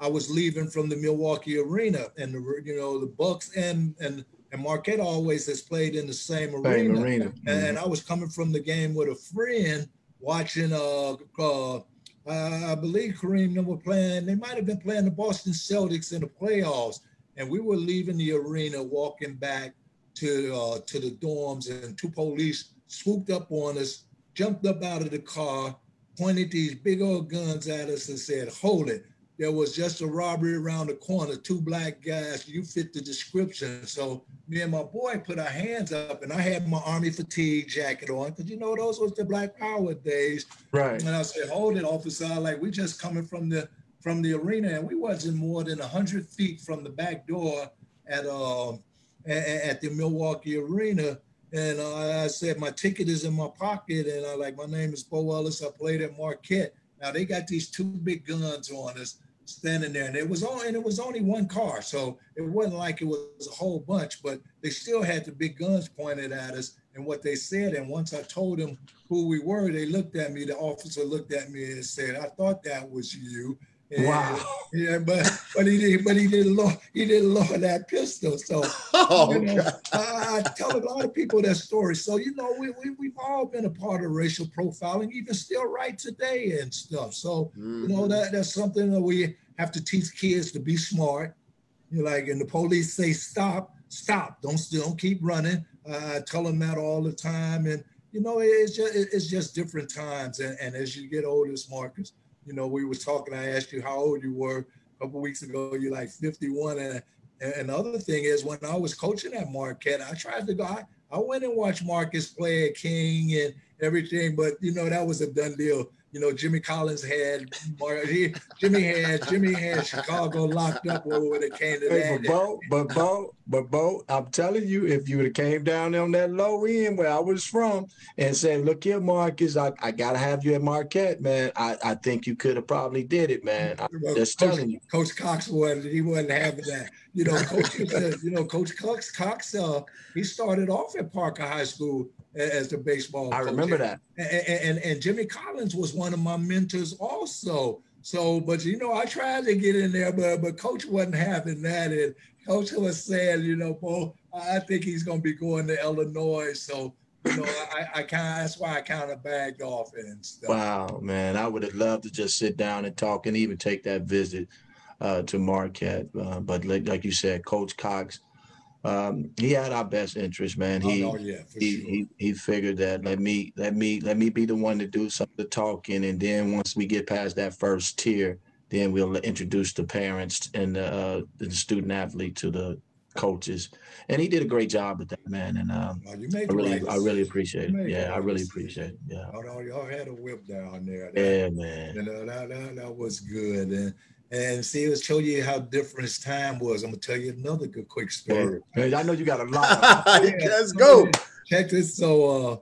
I was leaving from the Milwaukee arena and the you know the Bucks and and and Marquette always has played in the same, same arena. arena. Mm-hmm. And, I was coming from the game with a friend watching. Uh, uh, I believe Kareem they were playing. They might have been playing the Boston Celtics in the playoffs, and we were leaving the arena, walking back to uh, to the dorms, and two police swooped up on us, jumped up out of the car, pointed these big old guns at us, and said, "Hold it." There was just a robbery around the corner, two black guys. You fit the description. So me and my boy put our hands up, and I had my army fatigue jacket on because you know those was the Black Power days. Right. And I said, "Hold it, officer! Like we just coming from the from the arena, and we wasn't more than hundred feet from the back door at um at, at the Milwaukee Arena." And uh, I said, "My ticket is in my pocket," and I like, "My name is Bo Ellis. I played at Marquette." Now they got these two big guns on us standing there, and it was only and it was only one car, so it wasn't like it was a whole bunch, but they still had the big guns pointed at us and what they said. And once I told them who we were, they looked at me. The officer looked at me and said, "I thought that was you." And, wow. Yeah, but but he did but he didn't lower he didn't lower that pistol. So [laughs] oh, you know, I, I, tell a lot of people that story. So you know, we, we we've all been a part of racial profiling, even still right today and stuff. So mm-hmm. you know mm-hmm. that that's something that we have to teach kids to be smart. You know, like and the police say stop, stop, don't don't keep running. Uh, I tell them that all the time, and you know it's just it's just different times. And, and as you get older, Marcus, you know, we was talking. I asked you how old you were a couple weeks ago. You're like 51, and and the other thing is when I was coaching at Marquette, I tried to go. I, I went and watched Marcus play at King and everything, but you know that was a done deal you know, Jimmy Collins had he, Jimmy had Jimmy had Chicago locked up when it came to hey, that. But Bo, but Bo, but Bo, I'm telling you, if you would have came down on that low end where I was from and said, "Look here, Marcus, I, I gotta have you at Marquette, man," I, I think you could have probably did it, man. I'm well, just Coach, telling you. Coach Cox wasn't he wasn't having that. You know, Coach, you know, Coach Cox Cox, uh, he started off at Parker High School as the baseball. I remember that. And, and, and Jimmy Collins was one of my mentors also. So, but you know, I tried to get in there, but but coach wasn't having that. And coach was saying, you know, Bo, I think he's going to be going to Illinois. So, you know, I, I kind of that's why I kind of bagged off and stuff. Wow, man, I would have loved to just sit down and talk and even take that visit uh, to Marquette. Uh, but like, like you said, Coach Cox um, he had our best interest, man. He, oh, yeah, he, sure. he he figured that let me let me let me be the one to do some of the talking, and then once we get past that first tier, then we'll introduce the parents and the, uh, the student athlete to the coaches. And he did a great job with that, man. And um, oh, I really I really appreciate it. Yeah, I really appreciate it. Yeah. Y'all had a whip down there. That, yeah, man. You know that, that, that was good. And and see, it was show you how different his time was. I'm gonna tell you another good quick story. Hey, I know you got a lot. [laughs] yeah, [laughs] Let's go. Check this. So, uh,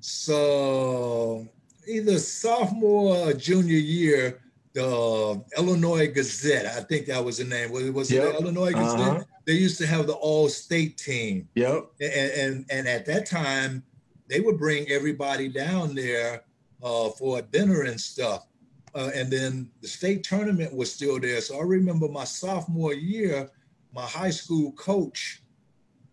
so either sophomore or junior year, the Illinois Gazette, I think that was the name. Was, was yep. it the Illinois Gazette? Uh-huh. They used to have the all-state team. Yep. And, and and at that time, they would bring everybody down there uh, for dinner and stuff. Uh, and then the state tournament was still there. So I remember my sophomore year, my high school coach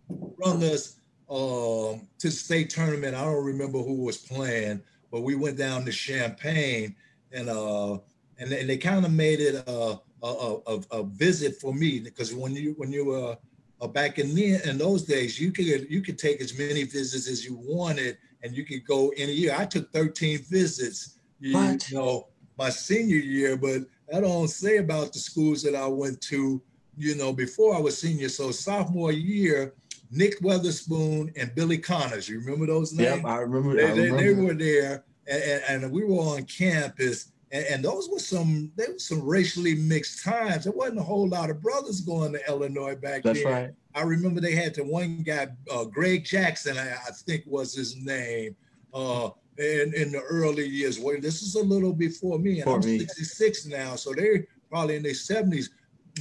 brought us um, to the state tournament. I don't remember who was playing, but we went down to Champaign, and uh, and, and they kind of made it a, a, a, a, visit for me because when you when you uh, uh, back in the, in those days, you could you could take as many visits as you wanted, and you could go any year. I took 13 visits, you, you know, my senior year, but I don't say about the schools that I went to, you know, before I was senior. So sophomore year, Nick Weatherspoon and Billy Connors. You remember those names? Yep, I remember. They, I remember. they, they were there, and, and, and we were on campus and, and, those were some they were some racially mixed times. There wasn't a whole lot of brothers going to Illinois back That's then. right. I remember they had the one guy, uh, Greg Jackson, I, I, think was his name, uh, in, in the early years. Well, this is a little before me, and For I'm me. 66 now, so they're probably in their 70s.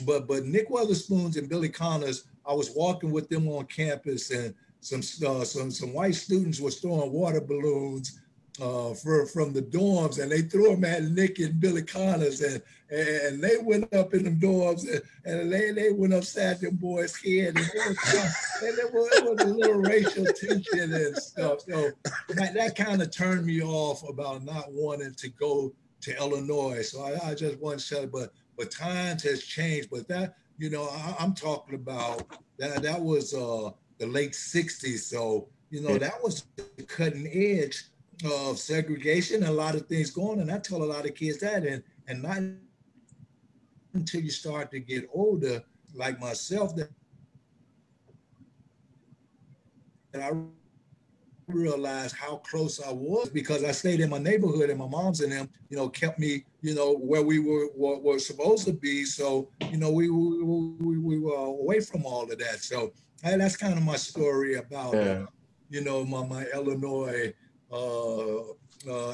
But but Nick Weatherspoons and Billy Connors, I was walking with them on campus, and some uh, some some white students were throwing water balloons uh, for, from the dorms, and they threw them at Nick and Billy Connors, and and they went up in them dorms, and, and they, they went upside them boys' head, and, it was, and it, was, it was a little racial tension and stuff. So that, that kind of turned me off about not wanting to go to Illinois. So I, I just wanted to say, but but times has changed. But that you know, I, am talking about that. That was uh, the late '60s, so you know that was the cutting edge of segregation and a lot of things going. And I tell a lot of kids that, and and not until you start to get older, like myself, that, that I realized how close I was because I stayed in my neighborhood and my mom's and them, you know, kept me, you know, where we were were, were supposed to be. So, you know, we, we, we, we were away from all of that. So that's kind of my story about, Yeah. uh, you know, my, my Illinois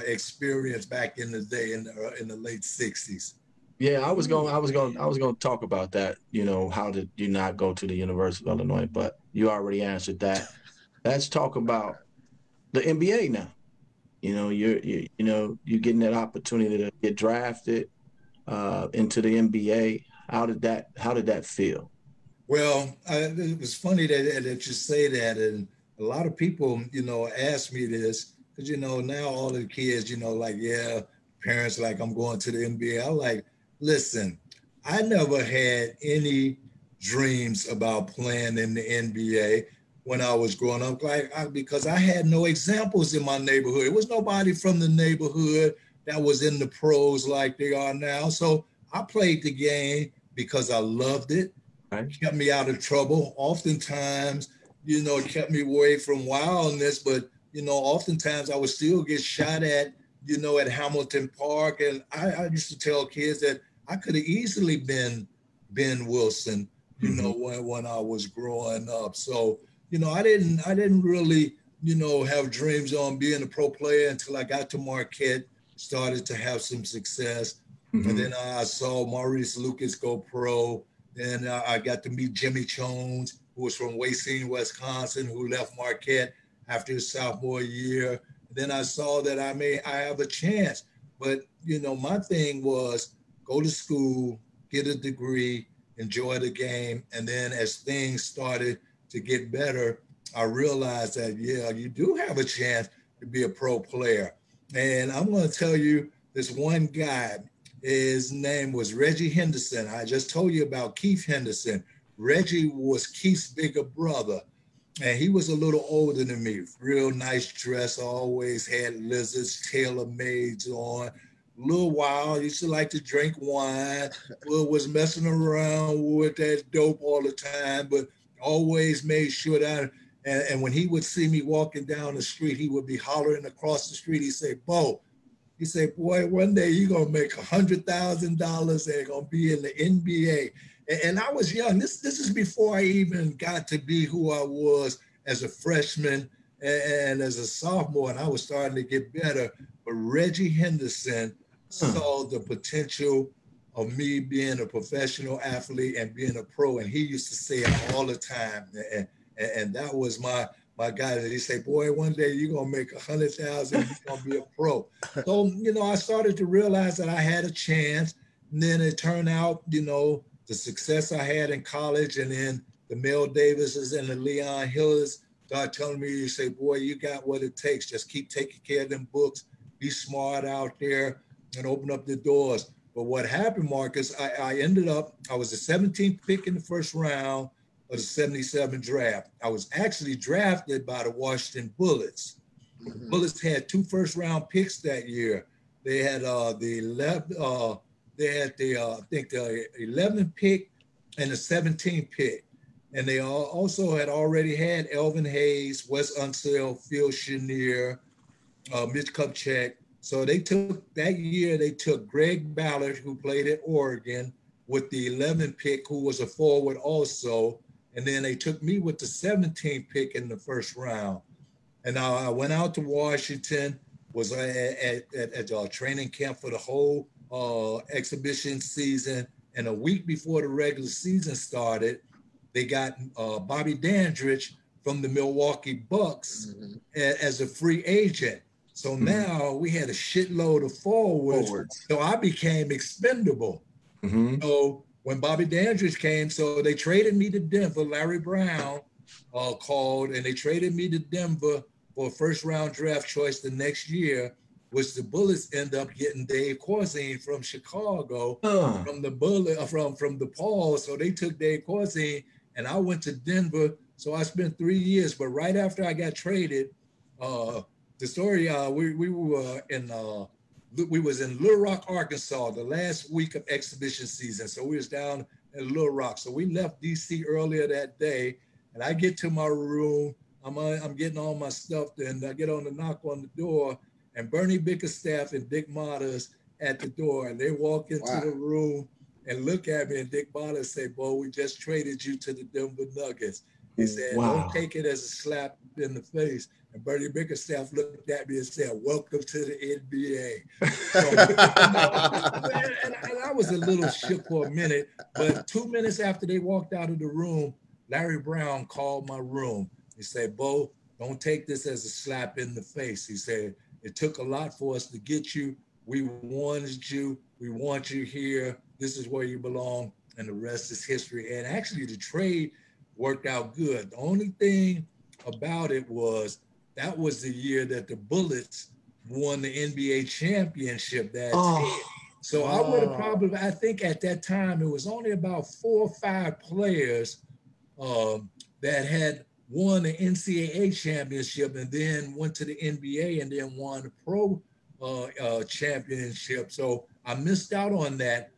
experience back in the day in the, uh, in the late 60s. Yeah, I was going. I was going. I was going to talk about that. You know, how did you not go to the University of Illinois? But you already answered that. [laughs] Let's talk about the NBA now. You know, you're you, you know you're getting that opportunity to get drafted uh, into the NBA. How did that How did that feel? Well, I, it was funny that that you say that, and a lot of people, you know, ask me this because you know now all the kids, you know, like yeah, parents like I'm going to the NBA. I'm like, listen, I never had any dreams about playing in the NBA when I was growing up, like I, because I had no examples in my neighborhood. It was nobody from the neighborhood that was in the pros like they are now. So I played the game because I loved it. Right. Kept me out of trouble. Oftentimes, you know, it kept me away from wildness, but you know, oftentimes I would still get shot at, you know, at Hamilton Park. And I, I used to tell kids that I could have easily been Ben Wilson, you mm-hmm. know, when, when I was growing up. So, you know, I didn't I didn't really, you know, have dreams on being a pro player until I got to Marquette, started to have some success. Mm-hmm. And then I saw Maurice Lucas go pro. And I got to meet Jimmy Jones, who was from Racine, Wisconsin, who left Marquette after his sophomore year. Then I saw that I may I have a chance. But you know, my thing was go to school, get a degree, enjoy the game, and then as things started to get better, I realized that yeah, you do have a chance to be a pro player. And I'm going to tell you this one guy. His name was Reggie Henderson. I just told you about Keith Henderson. Reggie was Keith's bigger brother, and he was a little older than me. Real nice dress, always had lizards, tailor mades on. Little wild, used to like to drink wine. was messing around with that dope all the time, but always made sure that. And, and when he would see me walking down the street, he would be hollering across the street. He'd say, "Bo," he said, "Boy, one day you're gonna make a hundred thousand dollars and gonna be in the NBA." And, and I was young. This this is before I even got to be who I was as a freshman and, and as a sophomore, and I was starting to get better. But Reggie Henderson Huh. saw the potential of me being a professional athlete and being a pro. And he used to say it all the time. And, and, and that was my my guy that he said, boy, one day you're gonna make a hundred thousand, you're gonna be a pro. [laughs] so, you know, I started to realize that I had a chance. And then it turned out, you know, the success I had in college and then the Mel Davises and the Leon Hillers start telling me, you say, boy, you got what it takes. Just keep taking care of them books, be smart out there, and open up the doors. But what happened, Marcus, I, I ended up, I was the 17th pick in the first round, of the 77 draft. I was actually drafted by the Washington Bullets. Mm-hmm. Bullets had two first round picks that year. They had uh, the 11, uh, they had the uh, I think the 11th pick and the 17th pick, and they also had already had Elvin Hayes, Wes Unseld, Phil Chenier, uh, Mitch Kupchak. So they took that year. They took Greg Ballard, who played at Oregon, with the 11th pick, who was a forward also, and then they took me with the 17th pick in the first round. And I went out to Washington, was at, at, at, at a training camp for the whole uh, exhibition season. And a week before the regular season started, they got uh, Bobby Dandridge from the Milwaukee Bucks mm-hmm. a, as a free agent. So mm-hmm. now we had a shitload of forwards. forwards. So I became expendable. Mm-hmm. So when Bobby Dandridge came, so they traded me to Denver. Larry Brown uh, called and they traded me to Denver for a first round draft choice the next year, which the Bullets end up getting Dave Corzine from Chicago, uh. from the Bullet, from from the DePaul. So they took Dave Corzine, and I went to Denver. So I spent three years. But right after I got traded, uh, the story uh, we we were in uh, we was in Little Rock, Arkansas, the last week of exhibition season. So we was down in Little Rock. So we left DC earlier that day, and I get to my room. I'm uh, I'm getting all my stuff, and I get on the knock on the door, and Bernie Bickerstaff and Dick Motta's at the door, and they walk into wow. the room and look at me, and Dick Motta's say, "Boy, we just traded you to the Denver Nuggets." He mm, said, wow. "Don't take it as a slap in the face." And Bernie Bickerstaff looked at me and said, Welcome to the NBA. So, [laughs] and, and, I was a little shook for a minute, but two minutes after they walked out of the room, Larry Brown called my room. He said, Bo, don't take this as a slap in the face. He said, It took a lot for us to get you. We wanted you. We want you here. This is where you belong. And the rest is history. And actually, the trade worked out good. The only thing about it was that was the year that the Bullets won the NBA championship that oh. year. So oh. I would have probably, I think at that time it was only about four or five players um, that had won the NCAA championship and then went to the NBA and then won the pro uh, uh, championship. So I missed out on that.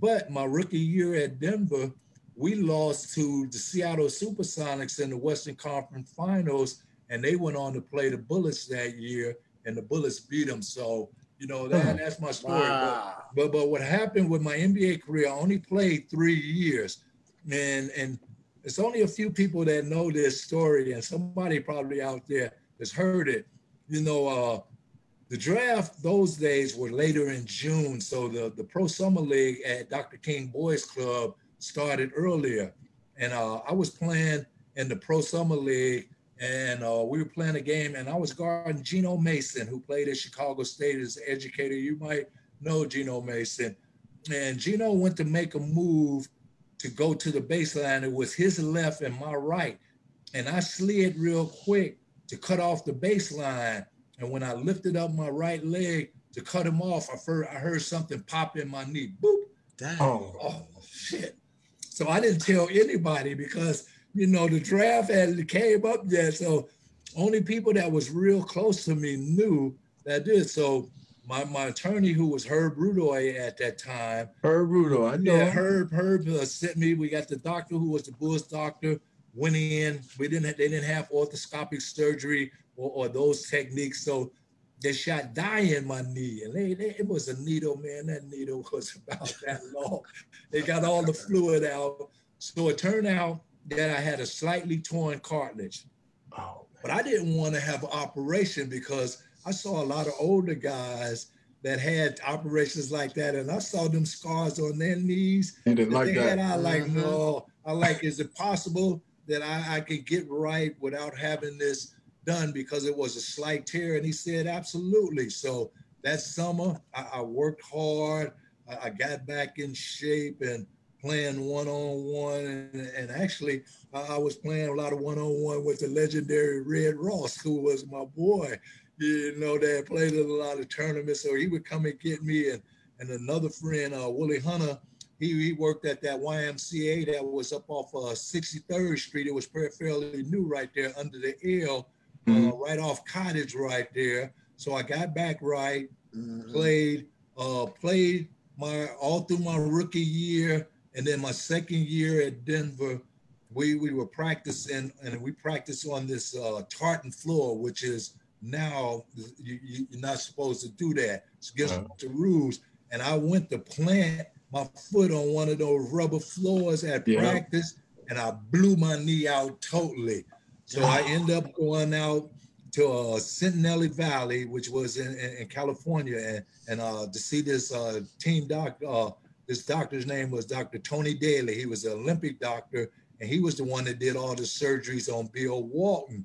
But my rookie year at Denver, we lost to the Seattle Supersonics in the Western Conference Finals and they went on to play the Bullets that year, and the Bullets beat them. So you know that hmm. that's my story. Wow. But, but but what happened with my NBA career? I only played three years, and and it's only a few people that know this story, and somebody probably out there has heard it. You know, uh, the draft those days were later in June, so the the Pro Summer League at Dr. King Boys Club started earlier, and uh, I was playing in the Pro Summer League and uh, we were playing a game, and I was guarding Geno Mason, who played at Chicago State as an educator. You might know Geno Mason. And Geno went to make a move to go to the baseline. It was his left and my right. And I slid real quick to cut off the baseline. And when I lifted up my right leg to cut him off, I heard, I heard something pop in my knee. Boop. Damn. Oh, oh, shit. So I didn't tell anybody because you know, the draft hadn't came up yet. So only people that was real close to me knew that did. So my, my attorney, who was Herb Rudoy at that time. Herb Rudoy, I know. Yeah, Herb, Herb uh, sent me. We got the doctor who was the Bulls doctor. Went in. We didn't. Have, they didn't have orthoscopic surgery or, or those techniques. So they shot dye in my knee, and they, they, it was a needle, man. That needle [laughs] was about that long. they got all the fluid out. So it turned out that I had a slightly torn cartilage. Oh, but I didn't want to have an operation because I saw a lot of older guys that had operations like that, and I saw them scars on their knees. And didn't like that. Had, I like mm-hmm. no. I like. Is it possible that I, I could get right without having this done because it was a slight tear? And he said, absolutely. So that summer, I, I worked hard. I, I got back in shape and playing one on one, and actually, I was playing a lot of one on one with the legendary Red Ross, who was my boy. You know, that played in a lot of tournaments, so he would come and get me, and and another friend, uh, Willie Hunter, he, he worked at that YMCA that was up off uh, 63rd Street. It was fairly new right there under the L, uh, mm-hmm. uh, right off Cottage right there. So I got back right, mm-hmm. played, uh, played my all through my rookie year, and then my second year at Denver, we we were practicing, and we practiced on this uh, tartan floor, which is now you, you, are not supposed to do that. It's against uh-huh. the rules. And I went to plant my foot on one of those rubber floors at yeah. practice, and I blew my knee out totally. So I end up going out to uh, Centinela Valley, which was in, in, in California, and, and uh, to see this uh, team doctor. Uh, this doctor's name was Dr. Tony Daly. He was an Olympic doctor, and he was the one that did all the surgeries on Bill Walton.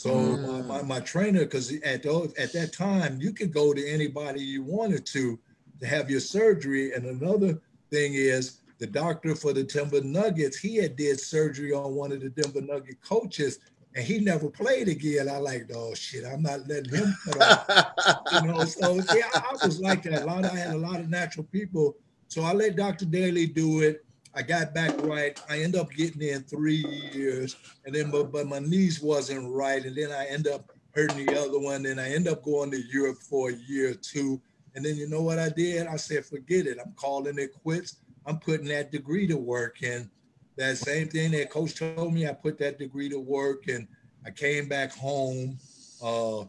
So mm. my, my, trainer, because at those, at that time you could go to anybody you wanted to to have your surgery. And another thing is the doctor for the Denver Nuggets, he had did surgery on one of the Denver Nugget coaches, and he never played again. I like, oh shit, I'm not letting him cut off. you know, [laughs] so yeah, I was like that. A lot I had a lot of natural people. So I let Dr. Daly do it. I got back right. I end up getting in three years, and then but, but my knees wasn't right, and then I end up hurting the other one, and I end up going to Europe for a year or two, and then you know what I did? I said, forget it. I'm calling it quits. I'm putting that degree to work, and that same thing that coach told me, I put that degree to work, and I came back home. Uh,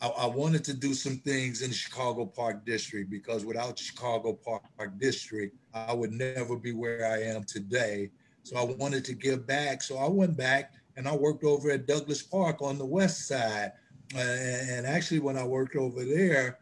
I, I, wanted to do some things in the Chicago Park District because without the Chicago Park, Park District, I would never be where I am today. So I wanted to give back. So I went back and I worked over at Douglas Park on the west side. Uh, and actually, when I worked over there,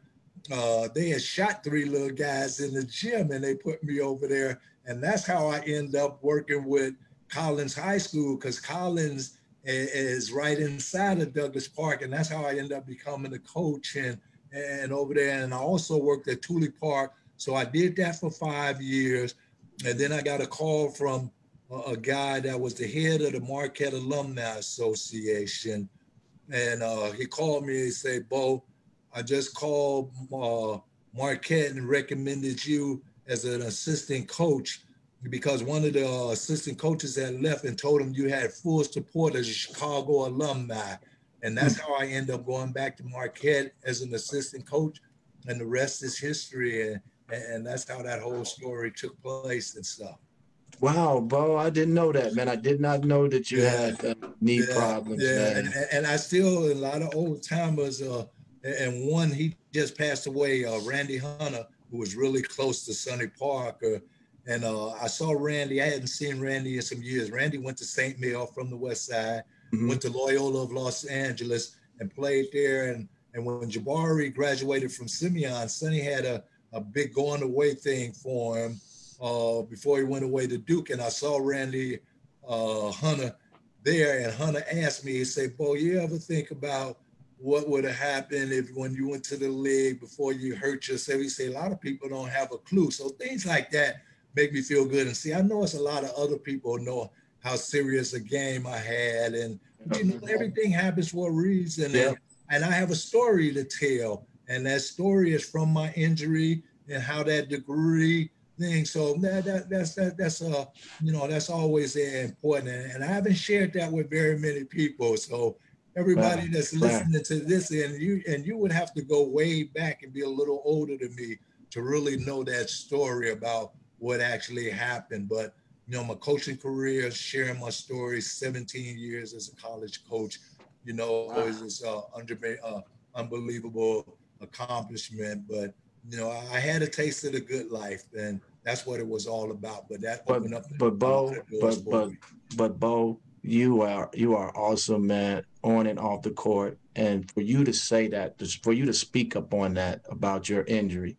uh, they had shot three little guys in the gym and they put me over there. And that's how I end up working with Collins High School because Collins is right inside of Douglas Park, and that's how I ended up becoming a coach and and over there. And I also worked at Tuley Park, so I did that for five years, and then I got a call from a, a guy that was the head of the Marquette Alumni Association, and uh, he called me and said, "Bo, I just called uh, Marquette and recommended you as an assistant coach." Because one of the uh, assistant coaches had left and told him you had full support as a Chicago alumni. And that's how I end up going back to Marquette as an assistant coach. And the rest is history. And, and that's how that whole story took place and stuff. Wow, Bo, I didn't know that, man. I did not know that you yeah. had uh, knee yeah. problems, yeah. And, and, I still, a lot of old timers, uh, and one, he just passed away, uh, Randy Hunter, who was really close to Sonny Parker. And uh, I saw Randy. I hadn't seen Randy in some years. Randy went to St. Mel from the West Side, mm-hmm. went to Loyola of Los Angeles, and played there. And and when Jabari graduated from Simeon, Sonny had a, a big going away thing for him uh, before he went away to Duke. And I saw Randy uh, Hunter there, and Hunter asked me, he said, Bo, you ever think about what would have happened if when you went to the league before you hurt yourself? He said, a lot of people don't have a clue. So things like that make me feel good. And see, I know it's a lot of other people know how serious a game I had, and you know everything happens for a reason. Yeah. And, and I have a story to tell, and that story is from my injury and how that degree thing. So that, that that's that that's uh you know that's always important, and, and I haven't shared that with very many people. So everybody that's listening to this, and you and you would have to go way back and be a little older than me to really know that story about what actually happened. But you know, my coaching career, sharing my story, 17 years as a college coach, you know, wow. is this uh, under, uh, unbelievable accomplishment. But you know, I had a taste of the good life, and that's what it was all about. But that but, opened up. But Bo, but but but Bo, you are you are awesome, man, on and off the court. And for you to say that, for you to speak up on that about your injury,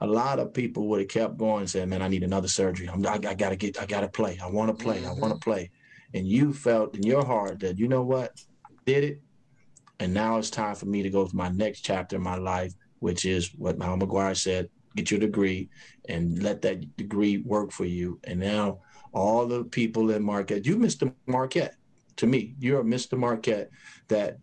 a lot of people would have kept going and said, "Man, I need another surgery. I'm, I, I gotta get. I gotta play. I want to play. Mm-hmm. I want to play." And you felt in your heart that you know what, I did it, and now it's time for me to go to my next chapter in my life, which is what Mal McGuire said: get your degree and let that degree work for you. And now all the people in Marquette, you Mr. Marquette. To me, you're a Mr. Marquette that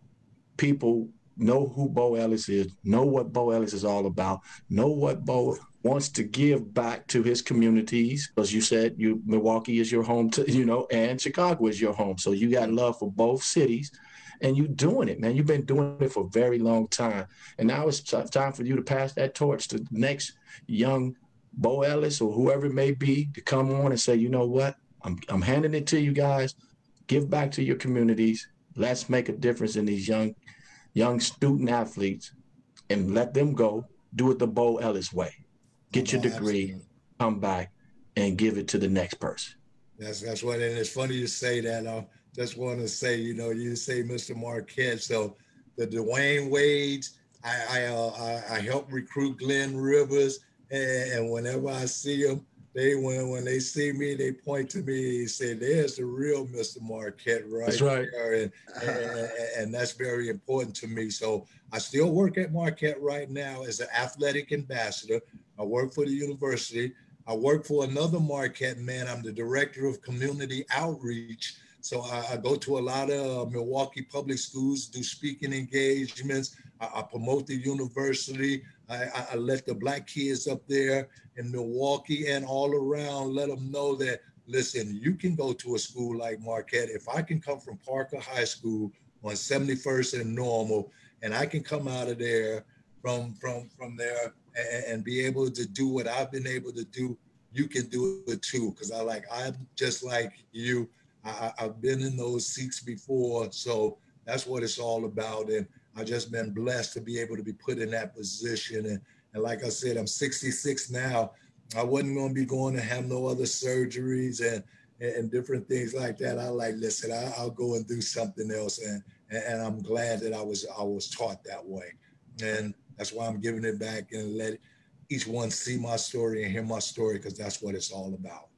people know who Bo Ellis is, know what Bo Ellis is all about, know what Bo wants to give back to his communities. Because you said you Milwaukee is your home to you know and Chicago is your home. So you got love for both cities and you're doing it man. You've been doing it for a very long time. And now it's time for you to pass that torch to the next young Bo Ellis or whoever it may be to come on and say you know what? I'm, I'm handing it to you guys. Give back to your communities. Let's make a difference in these young young student athletes and let them go do it the Bo Ellis way get your degree, absolutely. come back, and give it to the next person. That's that's what, and it's funny you say that. I just want to say, you know, you say Mr. Marquette, so the Dwyane Wades. I I, uh, I, I help recruit Glenn Rivers, and, and, whenever I see them, they when when they see me, they point to me and say, "There's the real Mr. Marquette, right?" That's right, and, and, and that's very important to me. So I still work at Marquette right now as an athletic ambassador. I work for the university. I work for another Marquette man. I'm the director of community outreach. So I, I go to a lot of uh, Milwaukee public schools, do speaking engagements. I, I promote the university. I, I, let the black kids up there in Milwaukee and all around let them know that listen, you can go to a school like Marquette. If I can come from Parker High School on 71st and Normal, and I can come out of there from from from there and, and be able to do what I've been able to do, you can do it too. Because I like I'm just like you. I, I've been in those seats before, so that's what it's all about. And I just been blessed to be able to be put in that position. And, and like I said, I'm 66 now. I wasn't going to be going to have no other surgeries and, and different things like that. I like, listen, I, will go and do something else. And, and I'm glad that I was, I was taught that way. And that's why I'm giving it back and let each one see my story and hear my story because that's what it's all about.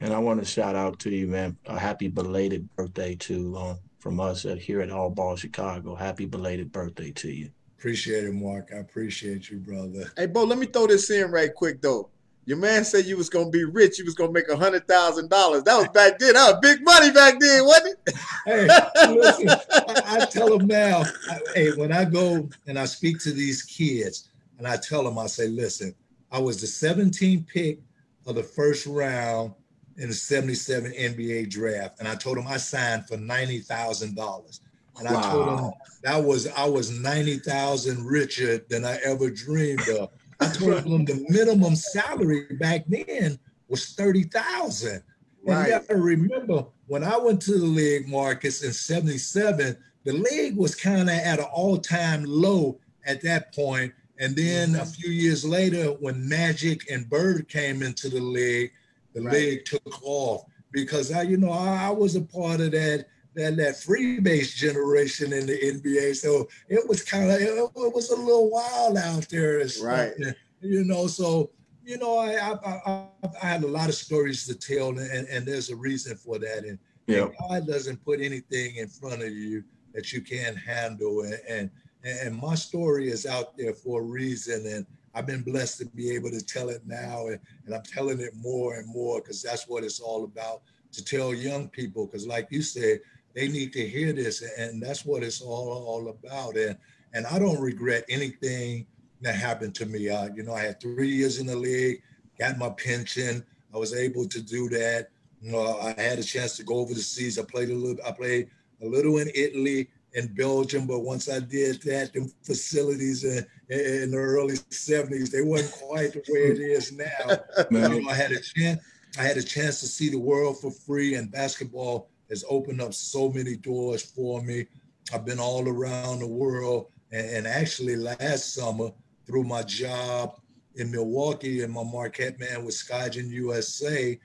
And I want to shout out to you, man. A happy belated birthday to um, from us at, here at All Ball Chicago. Happy belated birthday to you. Appreciate it, Mark. I appreciate you, brother. Hey, Bo, let me throw this in right quick though. Your man said you was gonna be rich. You was gonna make a hundred thousand dollars. That was back then. That was big money back then, wasn't it? hey, listen, I, I, tell them now. I, hey, when I go and I speak to these kids, and I tell them, I say, listen, I was the 17th pick of the first round in the 77 NBA draft. And I told him I signed for $90,000. And wow. I told him that was I was 90,000 richer than I ever dreamed of. I [laughs] told him the minimum salary back then was 30,000. Right. And you got to remember when I went to the league, Marcus, in 77, the league was kind of at an all-time low at that point. And then mm-hmm. a few years later, when Magic and Bird came into the league, the right. league took off because I, you know, I, I, was a part of that that that free base generation in the NBA. So it was kind of it, it, was a little wild out there, right? You know, so you know, I, I I, I had a lot of stories to tell, and, and there's a reason for that. And, yeah. God doesn't put anything in front of you that you can't handle, and, and and my story is out there for a reason, and I've been blessed to be able to tell it now, and, and I'm telling it more and more because that's what it's all about to tell young people. Because, like you said, they need to hear this, and that's what it's all all about. And and I don't regret anything that happened to me. Uh, you know, I had three years in the league, got my pension. I was able to do that. You know, I had a chance to go over the seas. I played a little. I played a little in Italy and Belgium, but once I did that, the facilities in, in the early 70s, they wasn't quite the way it is now. [laughs] you know, I had a chance, I had a chance to see the world for free, and basketball has opened up so many doors for me. I've been all around the world, and, and actually last summer through my job in Milwaukee and my Marquette man with Skygen USA,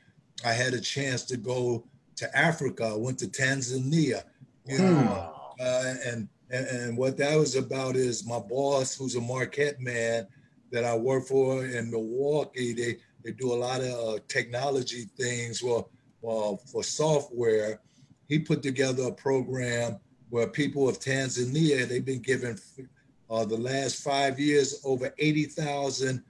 I had a chance to go to Africa. I went to Tanzania. You know, uh, and, and, and what that was about is my boss, who's a Marquette man that I work for in Milwaukee, they they do a lot of uh, technology things well, well for software. He put together a program where people of Tanzania they've been given uh, the last five years over 80,000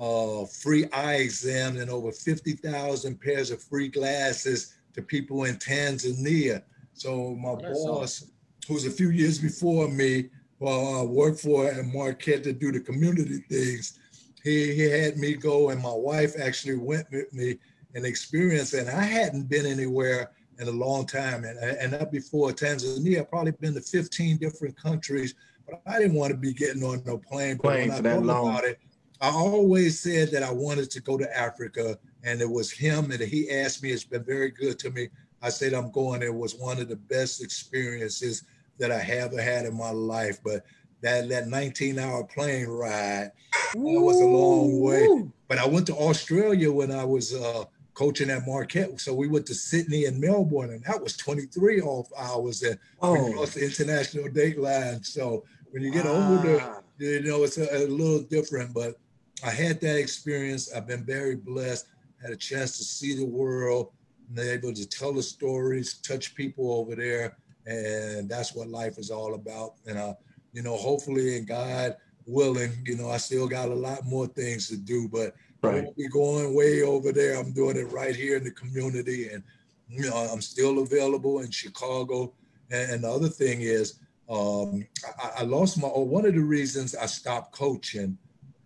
uh, free eye exams and over 50,000 pairs of free glasses to people in Tanzania. So my boss, who's a few years before me, while I worked for and Marquette to do the community things. he, he had me go, and my wife actually went with me and experienced, and I hadn't been anywhere in a long time. And, and up before Tanzania, I've probably been to 15 different countries, but I didn't want to be getting on no plane. Plane for that long. About it, I always said that I wanted to go to Africa, and it was him, and he asked me. It's been very good to me. I said I'm going. It was one of the best experiences that I ever had in my life. But that that 19 hour plane ride that was a long way. But I went to Australia when I was uh, coaching at Marquette. So we went to Sydney and Melbourne, and that was 23 off hours and oh. across the international date line. So when you get ah. older, you know it's a, a little different. But I had that experience. I've been very blessed. Had a chance to see the world, and able to tell the stories, touch people over there, and that's what life is all about. And uh, you know, hopefully, and God willing, you know, I still got a lot more things to do, but right. I won't be going way over there. I'm doing it right here in the community, and you know, I'm still available in Chicago. And, and the other thing is, um, I, I lost my. One of the reasons I stopped coaching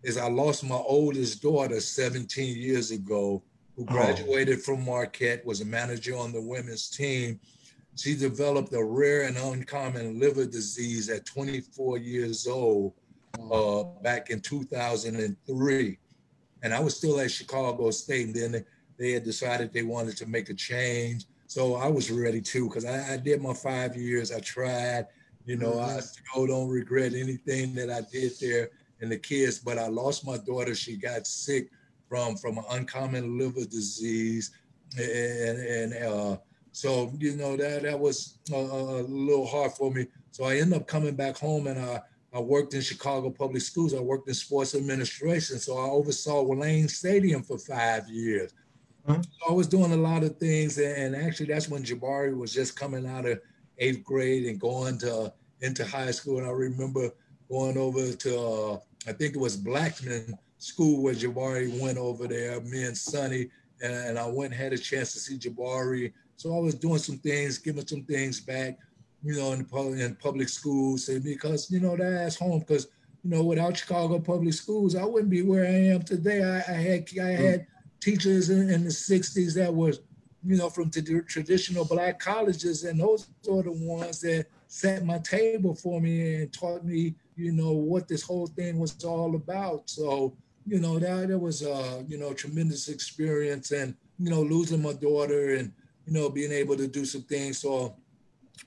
is I lost my oldest daughter 17 years ago, who oh. graduated oh. from Marquette, was a manager on the women's team. She developed a rare and uncommon liver disease at 24 years old uh, back in 2003. And I was still at Chicago State, and then they, had decided they wanted to make a change. So I was ready too, because I, I, did my five years. I tried, you know, mm-hmm. I still don't regret anything that I did there and the kids, but I lost my daughter. She got sick from from an uncommon liver disease, and and uh, so you know that that was a, a, little hard for me. So I ended up coming back home, and I I worked in Chicago public schools. I worked in sports administration, so I oversaw Lane Stadium for five years. Mm-hmm. So I was doing a lot of things, and actually that's when Jabari was just coming out of eighth grade and going to into high school. And I remember going over to uh, I think it was Blackman School where Jabari went over there, me and Sonny, and, and I went and had a chance to see Jabari. So I was doing some things, giving some things back, you know, in public, in public schools, And because, you know, that's home. Because, you know, without Chicago public schools, I wouldn't be where I am today. I, I had I mm. had teachers in, in, the 60s that was, you know, from t- traditional black colleges, and those are the ones that set my table for me and taught me you know, what this whole thing was all about. So, you know, that, that was, a, you know, tremendous experience and, you know, losing my daughter and, you know, being able to do some things. So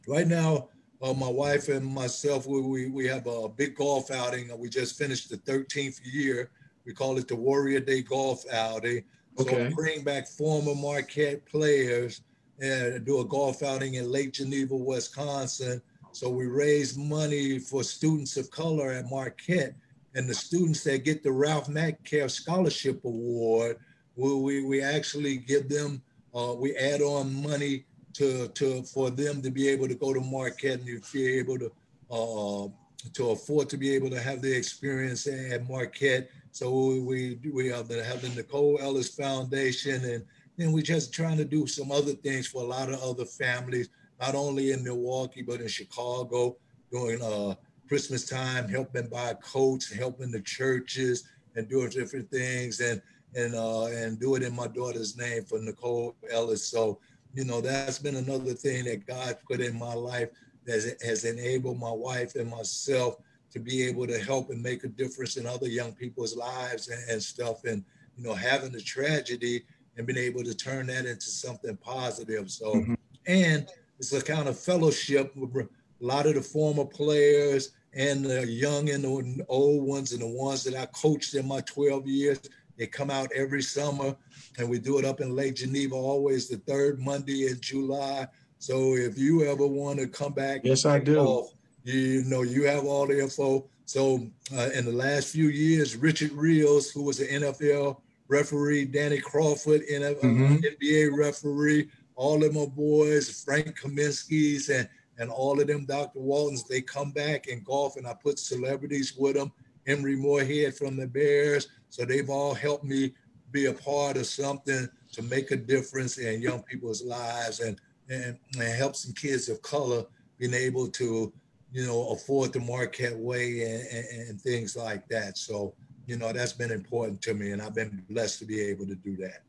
right now, uh, my wife and myself, we, we, we have a big golf outing. We just finished the 13th year. We call it the Warrior Day Golf Outing. So okay. bring back former Marquette players and do a golf outing in Lake Geneva, Wisconsin so we raise money for students of color at Marquette. And the students that get the Ralph Metcalfe Scholarship Award, we, we, we actually give them, uh, we add on money to, to for them to be able to go to Marquette and be able to uh, to afford to be able to have the experience at Marquette. So we we have the have the Nicole Ellis Foundation and then we're just trying to do some other things for a lot of other families not only in Milwaukee, but in Chicago during uh, Christmas time, helping buy coats, helping the churches, and doing different things, and and uh, and do it in my daughter's name for Nicole Ellis. So, you know, that's been another thing that God put in my life that has enabled my wife and myself to be able to help and make a difference in other young people's lives and, and stuff. And you know, having the tragedy and being able to turn that into something positive. So, mm-hmm. and it's a kind of fellowship with a lot of the former players and the young and the old ones and the ones that I coached in my 12 years. They come out every summer and we do it up in Lake Geneva, always the third Monday in July. So if you ever want to come back, yes, I do. Off, you know, you have all the info. So uh, in the last few years, Richard Rios, who was an NFL referee, Danny Crawford, NFL, mm-hmm. NBA referee, all of my boys, Frank Kaminsky's and and all of them Dr. Waltons, they come back and golf and I put celebrities with them. Emery Moorehead from the Bears. So they've all helped me be a part of something to make a difference in young people's lives and, and, and help some kids of color being able to, you know, afford the Marquette way and, and, and things like that. So you know, that's been important to me, and I've been blessed to be able to do that.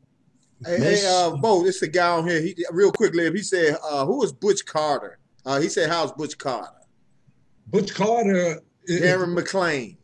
Hey, hey uh, Bo, this is a guy on here. He real quickly, he said, uh, "Who is Butch Carter?" Uh, he said, "How's Butch Carter?" Butch Carter, Darren McClain.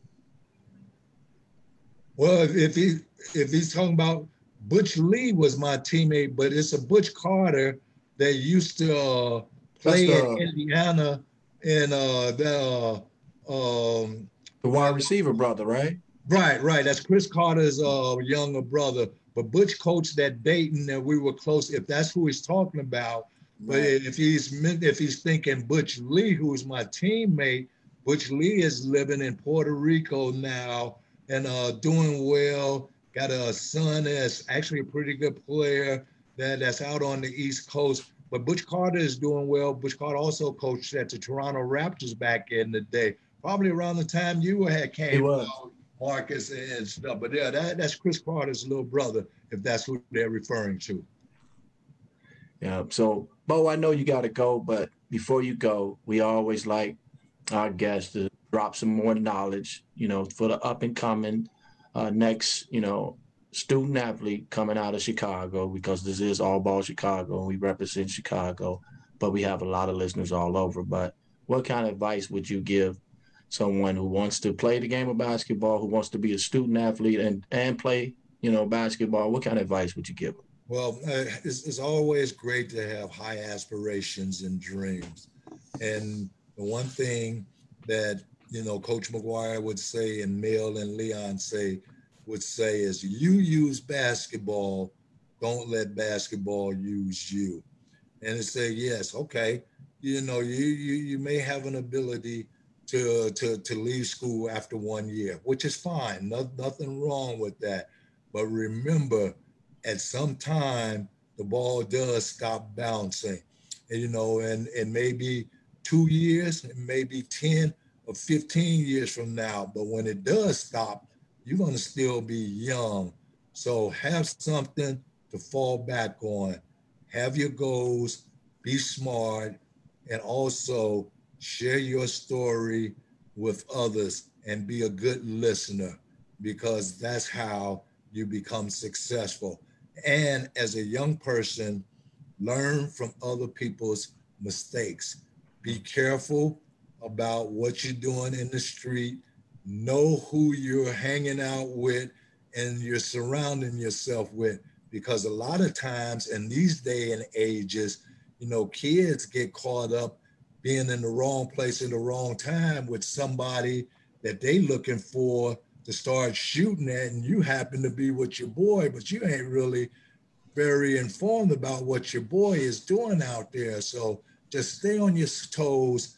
Well, if he if he's talking about Butch Lee was my teammate, but it's a Butch Carter that used to uh, play the, in Indiana and uh, the uh, um, the wide receiver brother, right? Right, right. That's Cris Carter's uh, younger brother. But Butch coached at Dayton, and we were close. If that's who he's talking about, but if he's if he's thinking Butch Lee, who's my teammate, Butch Lee is living in Puerto Rico now and uh, doing well. Got a son that's actually a pretty good player that, that's out on the East Coast. But Butch Carter is doing well. Butch Carter also coached at the Toronto Raptors back in the day, probably around the time you had came out, Marcus and stuff. But yeah, that, that's Cris Carter's little brother, if that's who they're referring to. Yeah. So, Bo, I know you got to go, but before you go, we always like our guests to drop some more knowledge, you know, for the up and coming uh, next, you know, student athlete coming out of Chicago because this is all ball Chicago and we represent Chicago, but we have a lot of listeners all over. But what kind of advice would you give someone who wants to play the game of basketball, who wants to be a student athlete and and play, you know, basketball? What kind of advice would you give them? Well, uh, it's, it's always great to have high aspirations and dreams, and the one thing that you know Coach McGuire would say, and Mel and Leon say, would say is, you use basketball, don't let basketball use you. And it say, yes, okay, you know, you you you may have an ability to to to leave school after one year, which is fine. No, nothing wrong with that. But remember, at some time the ball does stop bouncing. And, you know, and and maybe two years, maybe 10 or 15 years from now. But when it does stop, you're going to still be young. So have something to fall back on. Have your goals, be smart, and also share your story with others and be a good listener because that's how you become successful. And as a young person, learn from other people's mistakes be careful about what you're doing in the street. Know who you're hanging out with and you're surrounding yourself with. Because a lot of times in these day and ages, you know, kids get caught up being in the wrong place in the wrong time with somebody that they looking for to start shooting at and you happen to be with your boy but you ain't really very informed about what your boy is doing out there so just stay on your toes,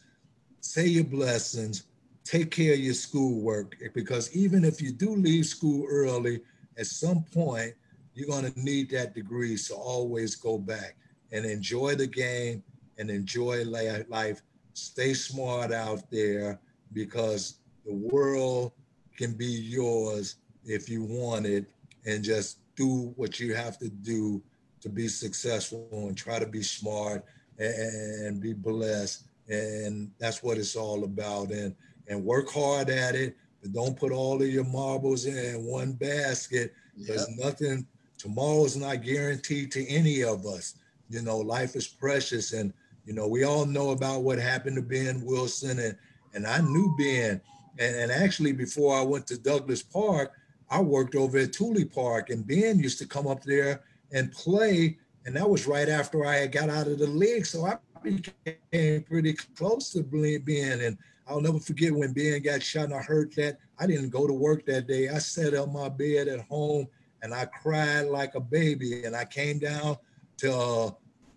say your blessings, take care of your schoolwork. Because even if you do leave school early, at some point, you're going to need that degree. So always go back and enjoy the game and enjoy life. Stay smart out there because the world can be yours if you want it and just do what you have to do to be successful and try to be smart and be blessed. And that's what it's all about. And and work hard at it, but don't put all of your marbles in one basket because yep. nothing tomorrow's not guaranteed to any of us. You know, life is precious. And, you know, we all know about what happened to Ben Wilson. And and I knew Ben. And, and actually before I went to Douglas Park, I worked over at Tuley Park and Ben used to come up there and play and that was right after I had got out of the league. So I became pretty close to Ben. And I'll never forget when Ben got shot and I heard that. I didn't go to work that day. I sat on my bed at home and I cried like a baby. And I came down to, uh,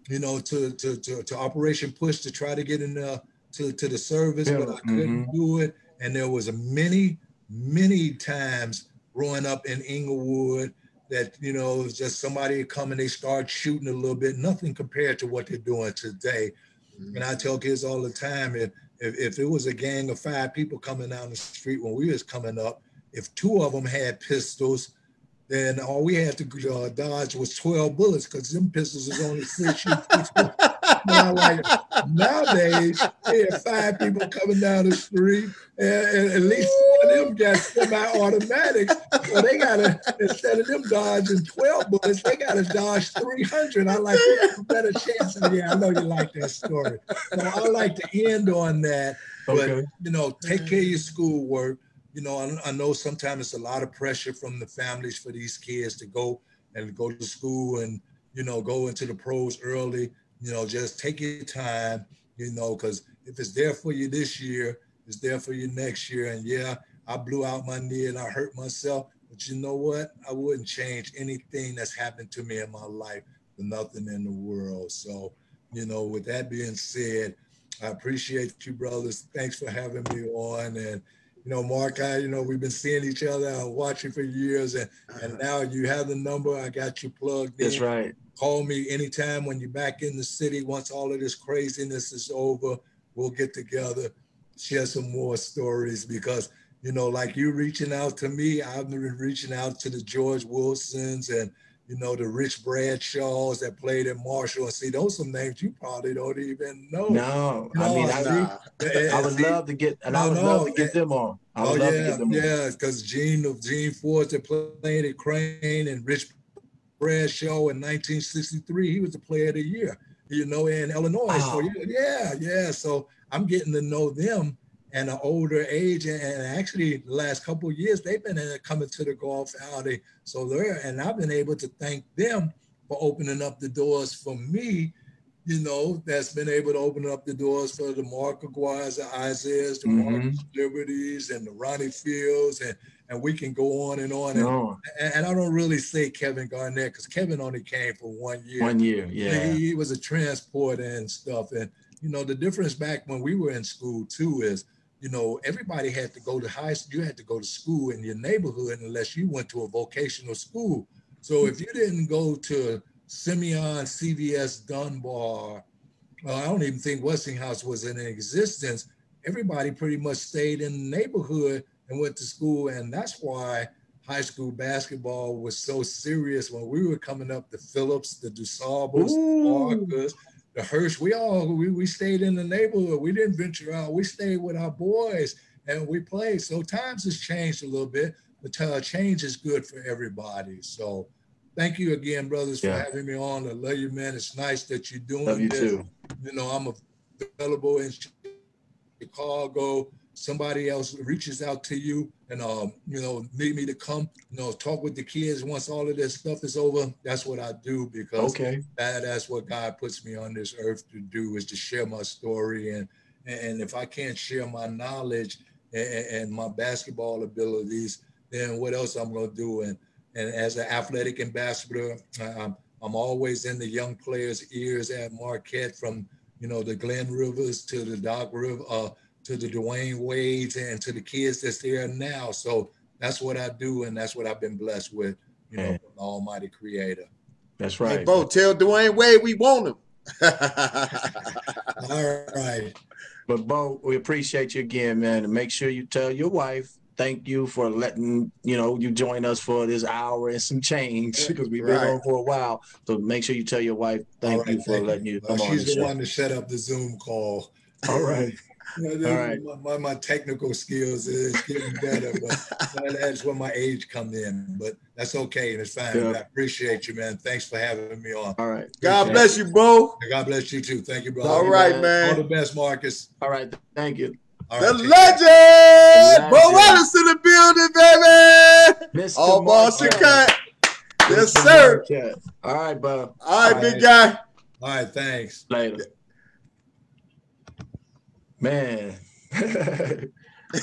you know, to, to, to, to, Operation Push to try to get in the, to, to the service, yeah. but I couldn't mm-hmm. do it. And there was a many, many times growing up in Englewood that you know just somebody come and they start shooting a little bit nothing compared to what they're doing today mm-hmm. and i tell kids all the time if, if, if it was a gang of five people coming down the street when we was coming up if two of them had pistols then all we had to uh, dodge was 12 bullets because them pistols is only six I like nowadays, they have five people coming down the street, and, and at least one of them got semi-automatics. So they gotta instead of them dodging 12 bullets, they gotta dodge 300. I like a better chance. Of, yeah, I know you like that story. So I like to end on that. But Okay. you know, take care of your schoolwork. You know, I, I know sometimes it's a lot of pressure from the families for these kids to go and go to school and you know go into the pros early. You know, just take your time. You know, because if it's there for you this year, it's there for you next year. And yeah, I blew out my knee and I hurt myself. But you know what? I wouldn't change anything that's happened to me in my life for nothing in the world. So, you know, with that being said, I appreciate you, brothers. Thanks for having me on. And you know, Mark, I, you know, we've been seeing each other and watching for years, and and uh-huh. now you have the number. I got you plugged in. That's right. Call me anytime when you're back in the city. Once all of this craziness is over, we'll get together, share some more stories because you know, like you reaching out to me, I've been reaching out to the George Wilsons and you know the Rich Bradshaws that played at Marshall. And see, those some names you probably don't even know. No, I mean, I. And I would see, love to get, and I would no, love to get eh, them on. I Oh would love to yeah, get them on. yeah, because Gene of Gene Ford that played at Crane and Rich Bradshaw in 1963, he was the player of the year, you know, in Illinois. So Wow. yeah, yeah, yeah. So I'm getting to know them at an older age, and, actually the last couple of years they've been coming to the golf outing. So they're and I've been able to thank them for opening up the doors for me. You know, that's been able to open up the doors for the Mark Aguirre's, the Isaiahs, the Mark Mhm. Liberties, and the Ronnie Fields, and and we can go on and on. And, No, and, and I don't really say Kevin Garnett because Kevin only came for one year. one year, yeah. He, he was a transporter and stuff. And you know, the difference back when we were in school too is, you know, everybody had to go to high school. You had to go to school in your neighborhood unless you went to a vocational school. So if you didn't go to Simeon CVS Dunbar, well, I don't even think Westinghouse was in existence. Everybody pretty much stayed in the neighborhood and went to school. And that's why high school basketball was so serious when we were coming up, the Phillips, the DuSables, Ooh. the Parkers, the Hirsch, we all we, we stayed in the neighborhood. We didn't venture out. We stayed with our boys and we played. So times has changed a little bit, but uh, change is good for everybody. So thank you again, brothers, Yeah. for having me on. I love you, man. It's nice that you're doing Love you this. too. You know, I'm available in Chicago. Somebody else reaches out to you and um, you know, need me to come, you know, talk with the kids once all of this stuff is over. That's what I do because Okay. that, that's what God puts me on this earth to do is to share my story. And and if I can't share my knowledge and, and my basketball abilities, then what else I'm gonna do? And and as an athletic ambassador, I'm I'm always in the young players' ears at Marquette, from you know the Glenn Rivers to the Doc River, uh, to the Dwyane Wades, and to the kids that's there now. So that's what I do, and that's what I've been blessed with, you know, Yeah. from the Almighty Creator. That's Hey, right. Bo, tell Dwyane Wade we want him. [laughs] All right. But Bo, we appreciate you again, man. And make sure you tell your wife thank you for letting you know you join us for this hour and some change because we've been Right. on for a while. So make sure you tell your wife thank All right, you for thank letting you Well, come on the she's the show. one to set up the Zoom call. All right. [laughs] You know, All right. my, my, my technical skills is getting better, but [laughs] that's where my age come in. But that's okay, and it's fine. Yeah. I appreciate you, man. Thanks for having me on. All right. God bless you, bro. God bless you too. Thank you, bro. All you, man. All the best, Marcus. All right. Thank you. All The right, take legend, The Bo legend. Wallace in the building, baby. Mr. All balls and Marquette. cut. Yes, Mr. sir. Marquette. All right, bud. All right, All big right. guy. All right, thanks. Later. Man. [laughs]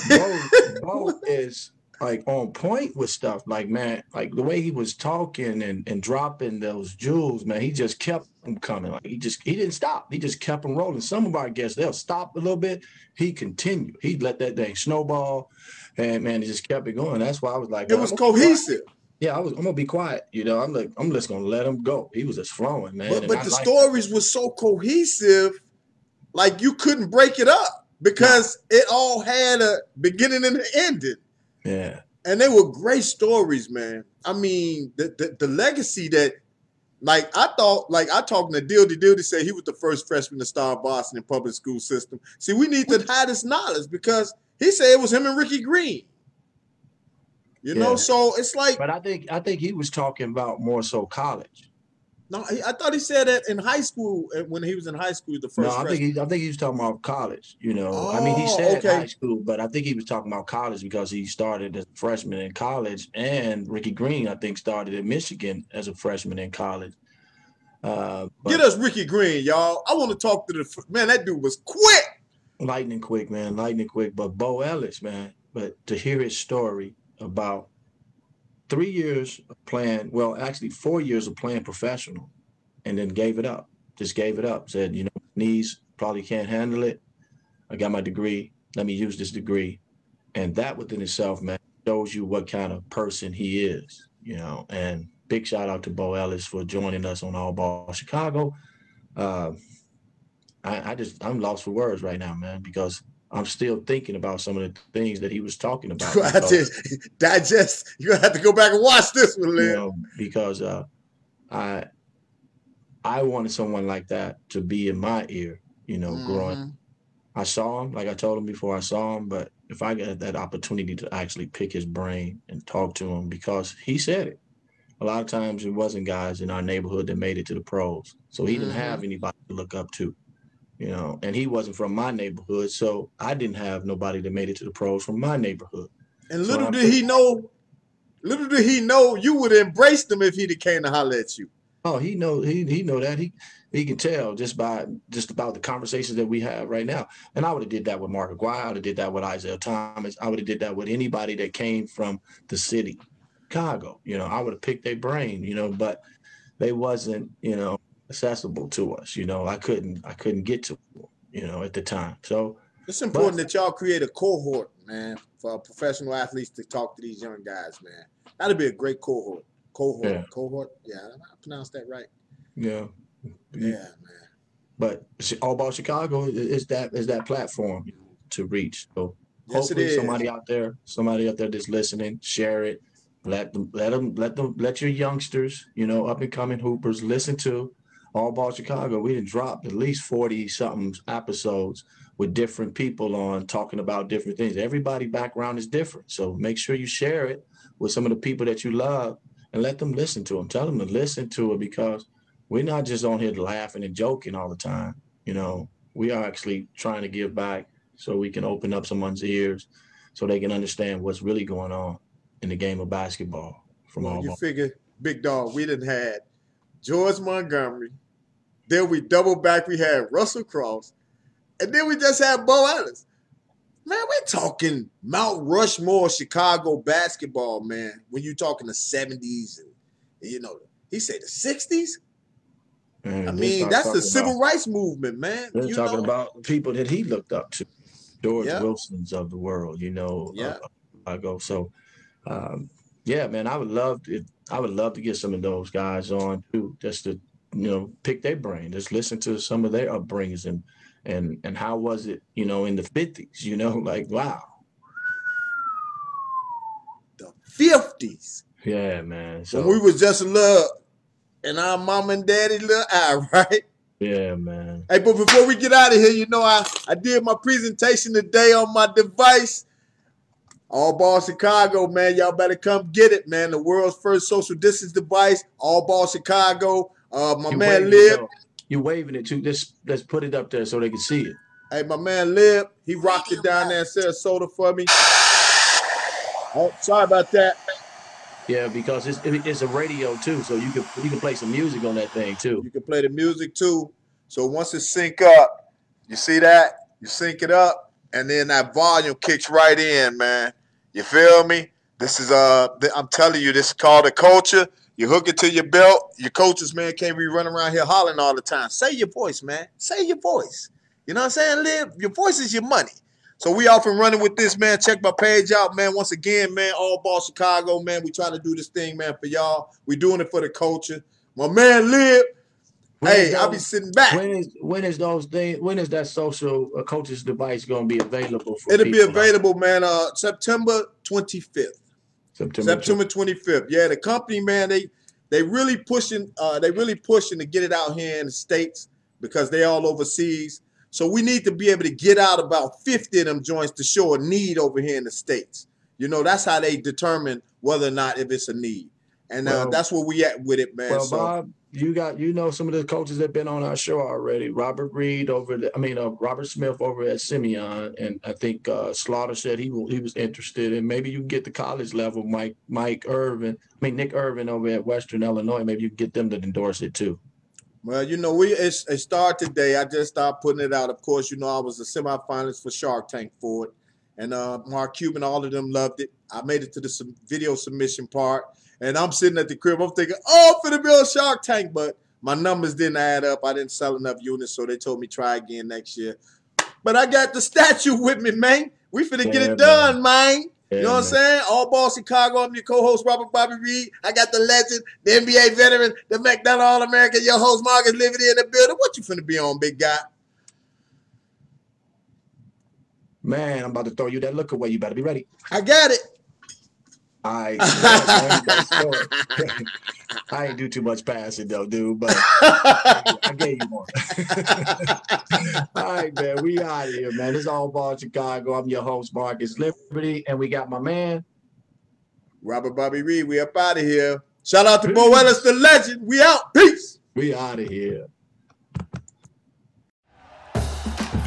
Bo, Bo is like on point with stuff. Like, man, like the way he was talking and, and dropping those jewels, man, he just kept them coming. Like he just he didn't stop. He just kept them rolling. Some of our guests, they'll stop a little bit. He continued. He let that thing snowball. And man, he just kept it going. That's why I was like, It was I'm gonna be cohesive. Yeah, I was. I'm gonna be quiet. You know, I'm like, I'm just gonna let him go. He was just flowing, man. But, but the like stories were so cohesive, like you couldn't break it up because it all had a beginning and an ending. Yeah. And they were great stories, man. I mean, the, the, the legacy that Like I thought, like I talking to Dildy Dildy said he was the first freshman to start Boston in public school system. See, we need to hide this knowledge because he said it was him and Ricky Green. You know, so it's like But I think I think he was talking about more so college. No. he- I thought he said that in high school uh, when he was in high school. The first No, I freshman. think he, I think he was talking about college. You know, I mean, he Oh, said okay. high school, but I think he was talking about college because he started as a freshman in college, and Ricky Green, I think, started at Michigan as a freshman in college. Uh, but Get us Ricky Green, y'all. I want to talk to the man. That dude was quick. lightning quick, man, lightning quick. But Bo Ellis, man, but to hear his story about three years of playing, well, actually four years of playing professional, and then gave it up. Just gave it up. Said, you know, knees probably can't handle it. I got my degree. Let me use this degree, and that within itself, man, shows you what kind of person he is. You know, and big shout out to Bo Ellis for joining us on All Ball Chicago. Uh, I, I just I'm lost for words right now, man, because I'm still thinking about some of the things that he was talking about. You because, to [laughs] digest. You gonna have to go back and watch this one, you know, because uh, I I wanted someone like that to be in my ear, you know, growing. Mhm. I saw him, like I told him before, I saw him, but if I got that opportunity to actually pick his brain and talk to him, because he said it. A lot of times it wasn't guys in our neighborhood that made it to the pros. So he didn't Mhm. have anybody to look up to, you know, and he wasn't from my neighborhood. So I didn't have nobody that made it to the pros from my neighborhood. And So little I did he know, little did he know you would embrace them if he'd came to holler at you. Oh, he know he he know that he he can tell just by just about the conversations that we have right now. And I would have did that with Mark Aguirre. I would have did that with Isaiah Thomas. I would have did that with anybody that came from the city, Chicago. You know, I would have picked their brain. You know, but they wasn't you know accessible to us. You know, I couldn't I couldn't get to them, you know at the time. So It's important that y'all create a cohort, man, for professional athletes to talk to these young guys, man. That'd be a great cohort. Cohort, Yeah. cohort. Yeah, I pronounced that right. yeah, Yeah, man. but All about Chicago is is that is that platform to reach. So Yes, hopefully somebody out there, somebody out there that's listening, share it. Let them, let them, let them, let your youngsters, you know, up and coming hoopers listen to All Ball Chicago. We done dropped at least forty something episodes with different people on talking about different things. Everybody background is different, so make sure you share it with some of the people that you love and let them listen to them. Tell them to listen to it because we're not just on here laughing and joking all the time. You know, we are actually trying to give back so we can open up someone's ears so they can understand what's really going on in the game of basketball from Well, all you ball. figure, big dog, we didn't had George Montgomery. Then we double back, we had Russell Cross. And then we just had Bo Ellis. Man, we're talking Mount Rushmore Chicago basketball, man. When you're talking the 70s and you know, he said the 60s. And I mean, that's the civil about- rights movement, man. We're You talking know? about people that he looked up to, George Yeah. Wilson's of the world, you know. Yeah. Uh, I go so, um, yeah, man. I would love to. I would love to get some of those guys on too, just to you know pick their brain, just listen to some of their upbringings and and and how was it, you know, in the fifties, you know, [laughs] like wow, the 50s. yeah, man. So when we was just a little in our mom and daddy little eye, [laughs] right? yeah, man. Hey, but before we get out of here, you know, I, I did my presentation today on my device. All Ball Chicago, man. Y'all better come get it, man. The world's first social distance device. All Ball Chicago. Uh, my You man waving it, Lib. though. You waving it too. Let's let's put it up there so they can see it. Hey, my man Lib. He rocked it down there in Sarasota for me. Oh, sorry about that. Yeah, because it's it's a radio too, so you can you can play some music on that thing too. You can play the music too. So once it sync up, you see that? You sync it up, and then that volume kicks right in, man. You feel me? This is uh I'm telling you, this is called a culture. You hook it to your belt. Your coaches, man, can't be running around here hollering all the time. Say your voice, man. Say your voice. You know what I'm saying? Live. Your voice is your money. So we off and running with this, man. Check my page out, man. Once again, man, all ball Chicago, man. We try to do this thing, man, for y'all. We doing it for the culture. My man Live. When Hey, I'll be sitting back. When is when is those things? When is that social uh, coaches device going to be available for? It'll be available, man. Uh, September 25th. September. September 25th. Yeah, the company, man, they they really pushing. Uh, they really pushing to get it out here in the states because they all overseas. So we need to be able to get out about 50 of them joints to show a need over here in the states. You know, that's how they determine whether or not if it's a need. And uh, Well- that's where we at with it, man. Well, so Bob, you got you know some of the coaches that have been on our show already. Robert Reed over, the, I mean, uh, Robert Smith over at Simeon, and I think uh, Slaughter said he he was interested, and maybe you can get the college level, Mike Mike Irvin, I mean Nick Irvin over at Western Illinois. Maybe you can get them to endorse it too. Well, you know, we it's, it started today. I just started putting it out. Of course, you know, I was a semifinalist for Shark Tank for it, and uh, Mark Cuban, all of them loved it. I made it to the video submission part, and I'm sitting at the crib. I'm thinking, oh, for the bill Shark Tank, but my numbers didn't add up. I didn't sell enough units, so they told me try again next year. But I got the statue with me, man. We finna get Yeah, it done, man. Yeah, You know what I'm saying? All ball Chicago. I'm your co-host, Robert Bobby Reed. I got the legend, the NBA veteran, the McDonald All-American, your host, Marcus living in the building. What you finna be on, big guy? Man, I'm about to throw you that look away. You better be ready. I got it. I [laughs] [laughs] I ain't do too much passing though, dude. But I gave you one. [laughs] all right, man. We out of here, man. It's all ball Chicago. I'm your host, Marcus Liberty, and we got my man. Robert Bobby Reed, we up out of here. Shout out to Bo Ellis, the legend. We out. Peace. We out of here.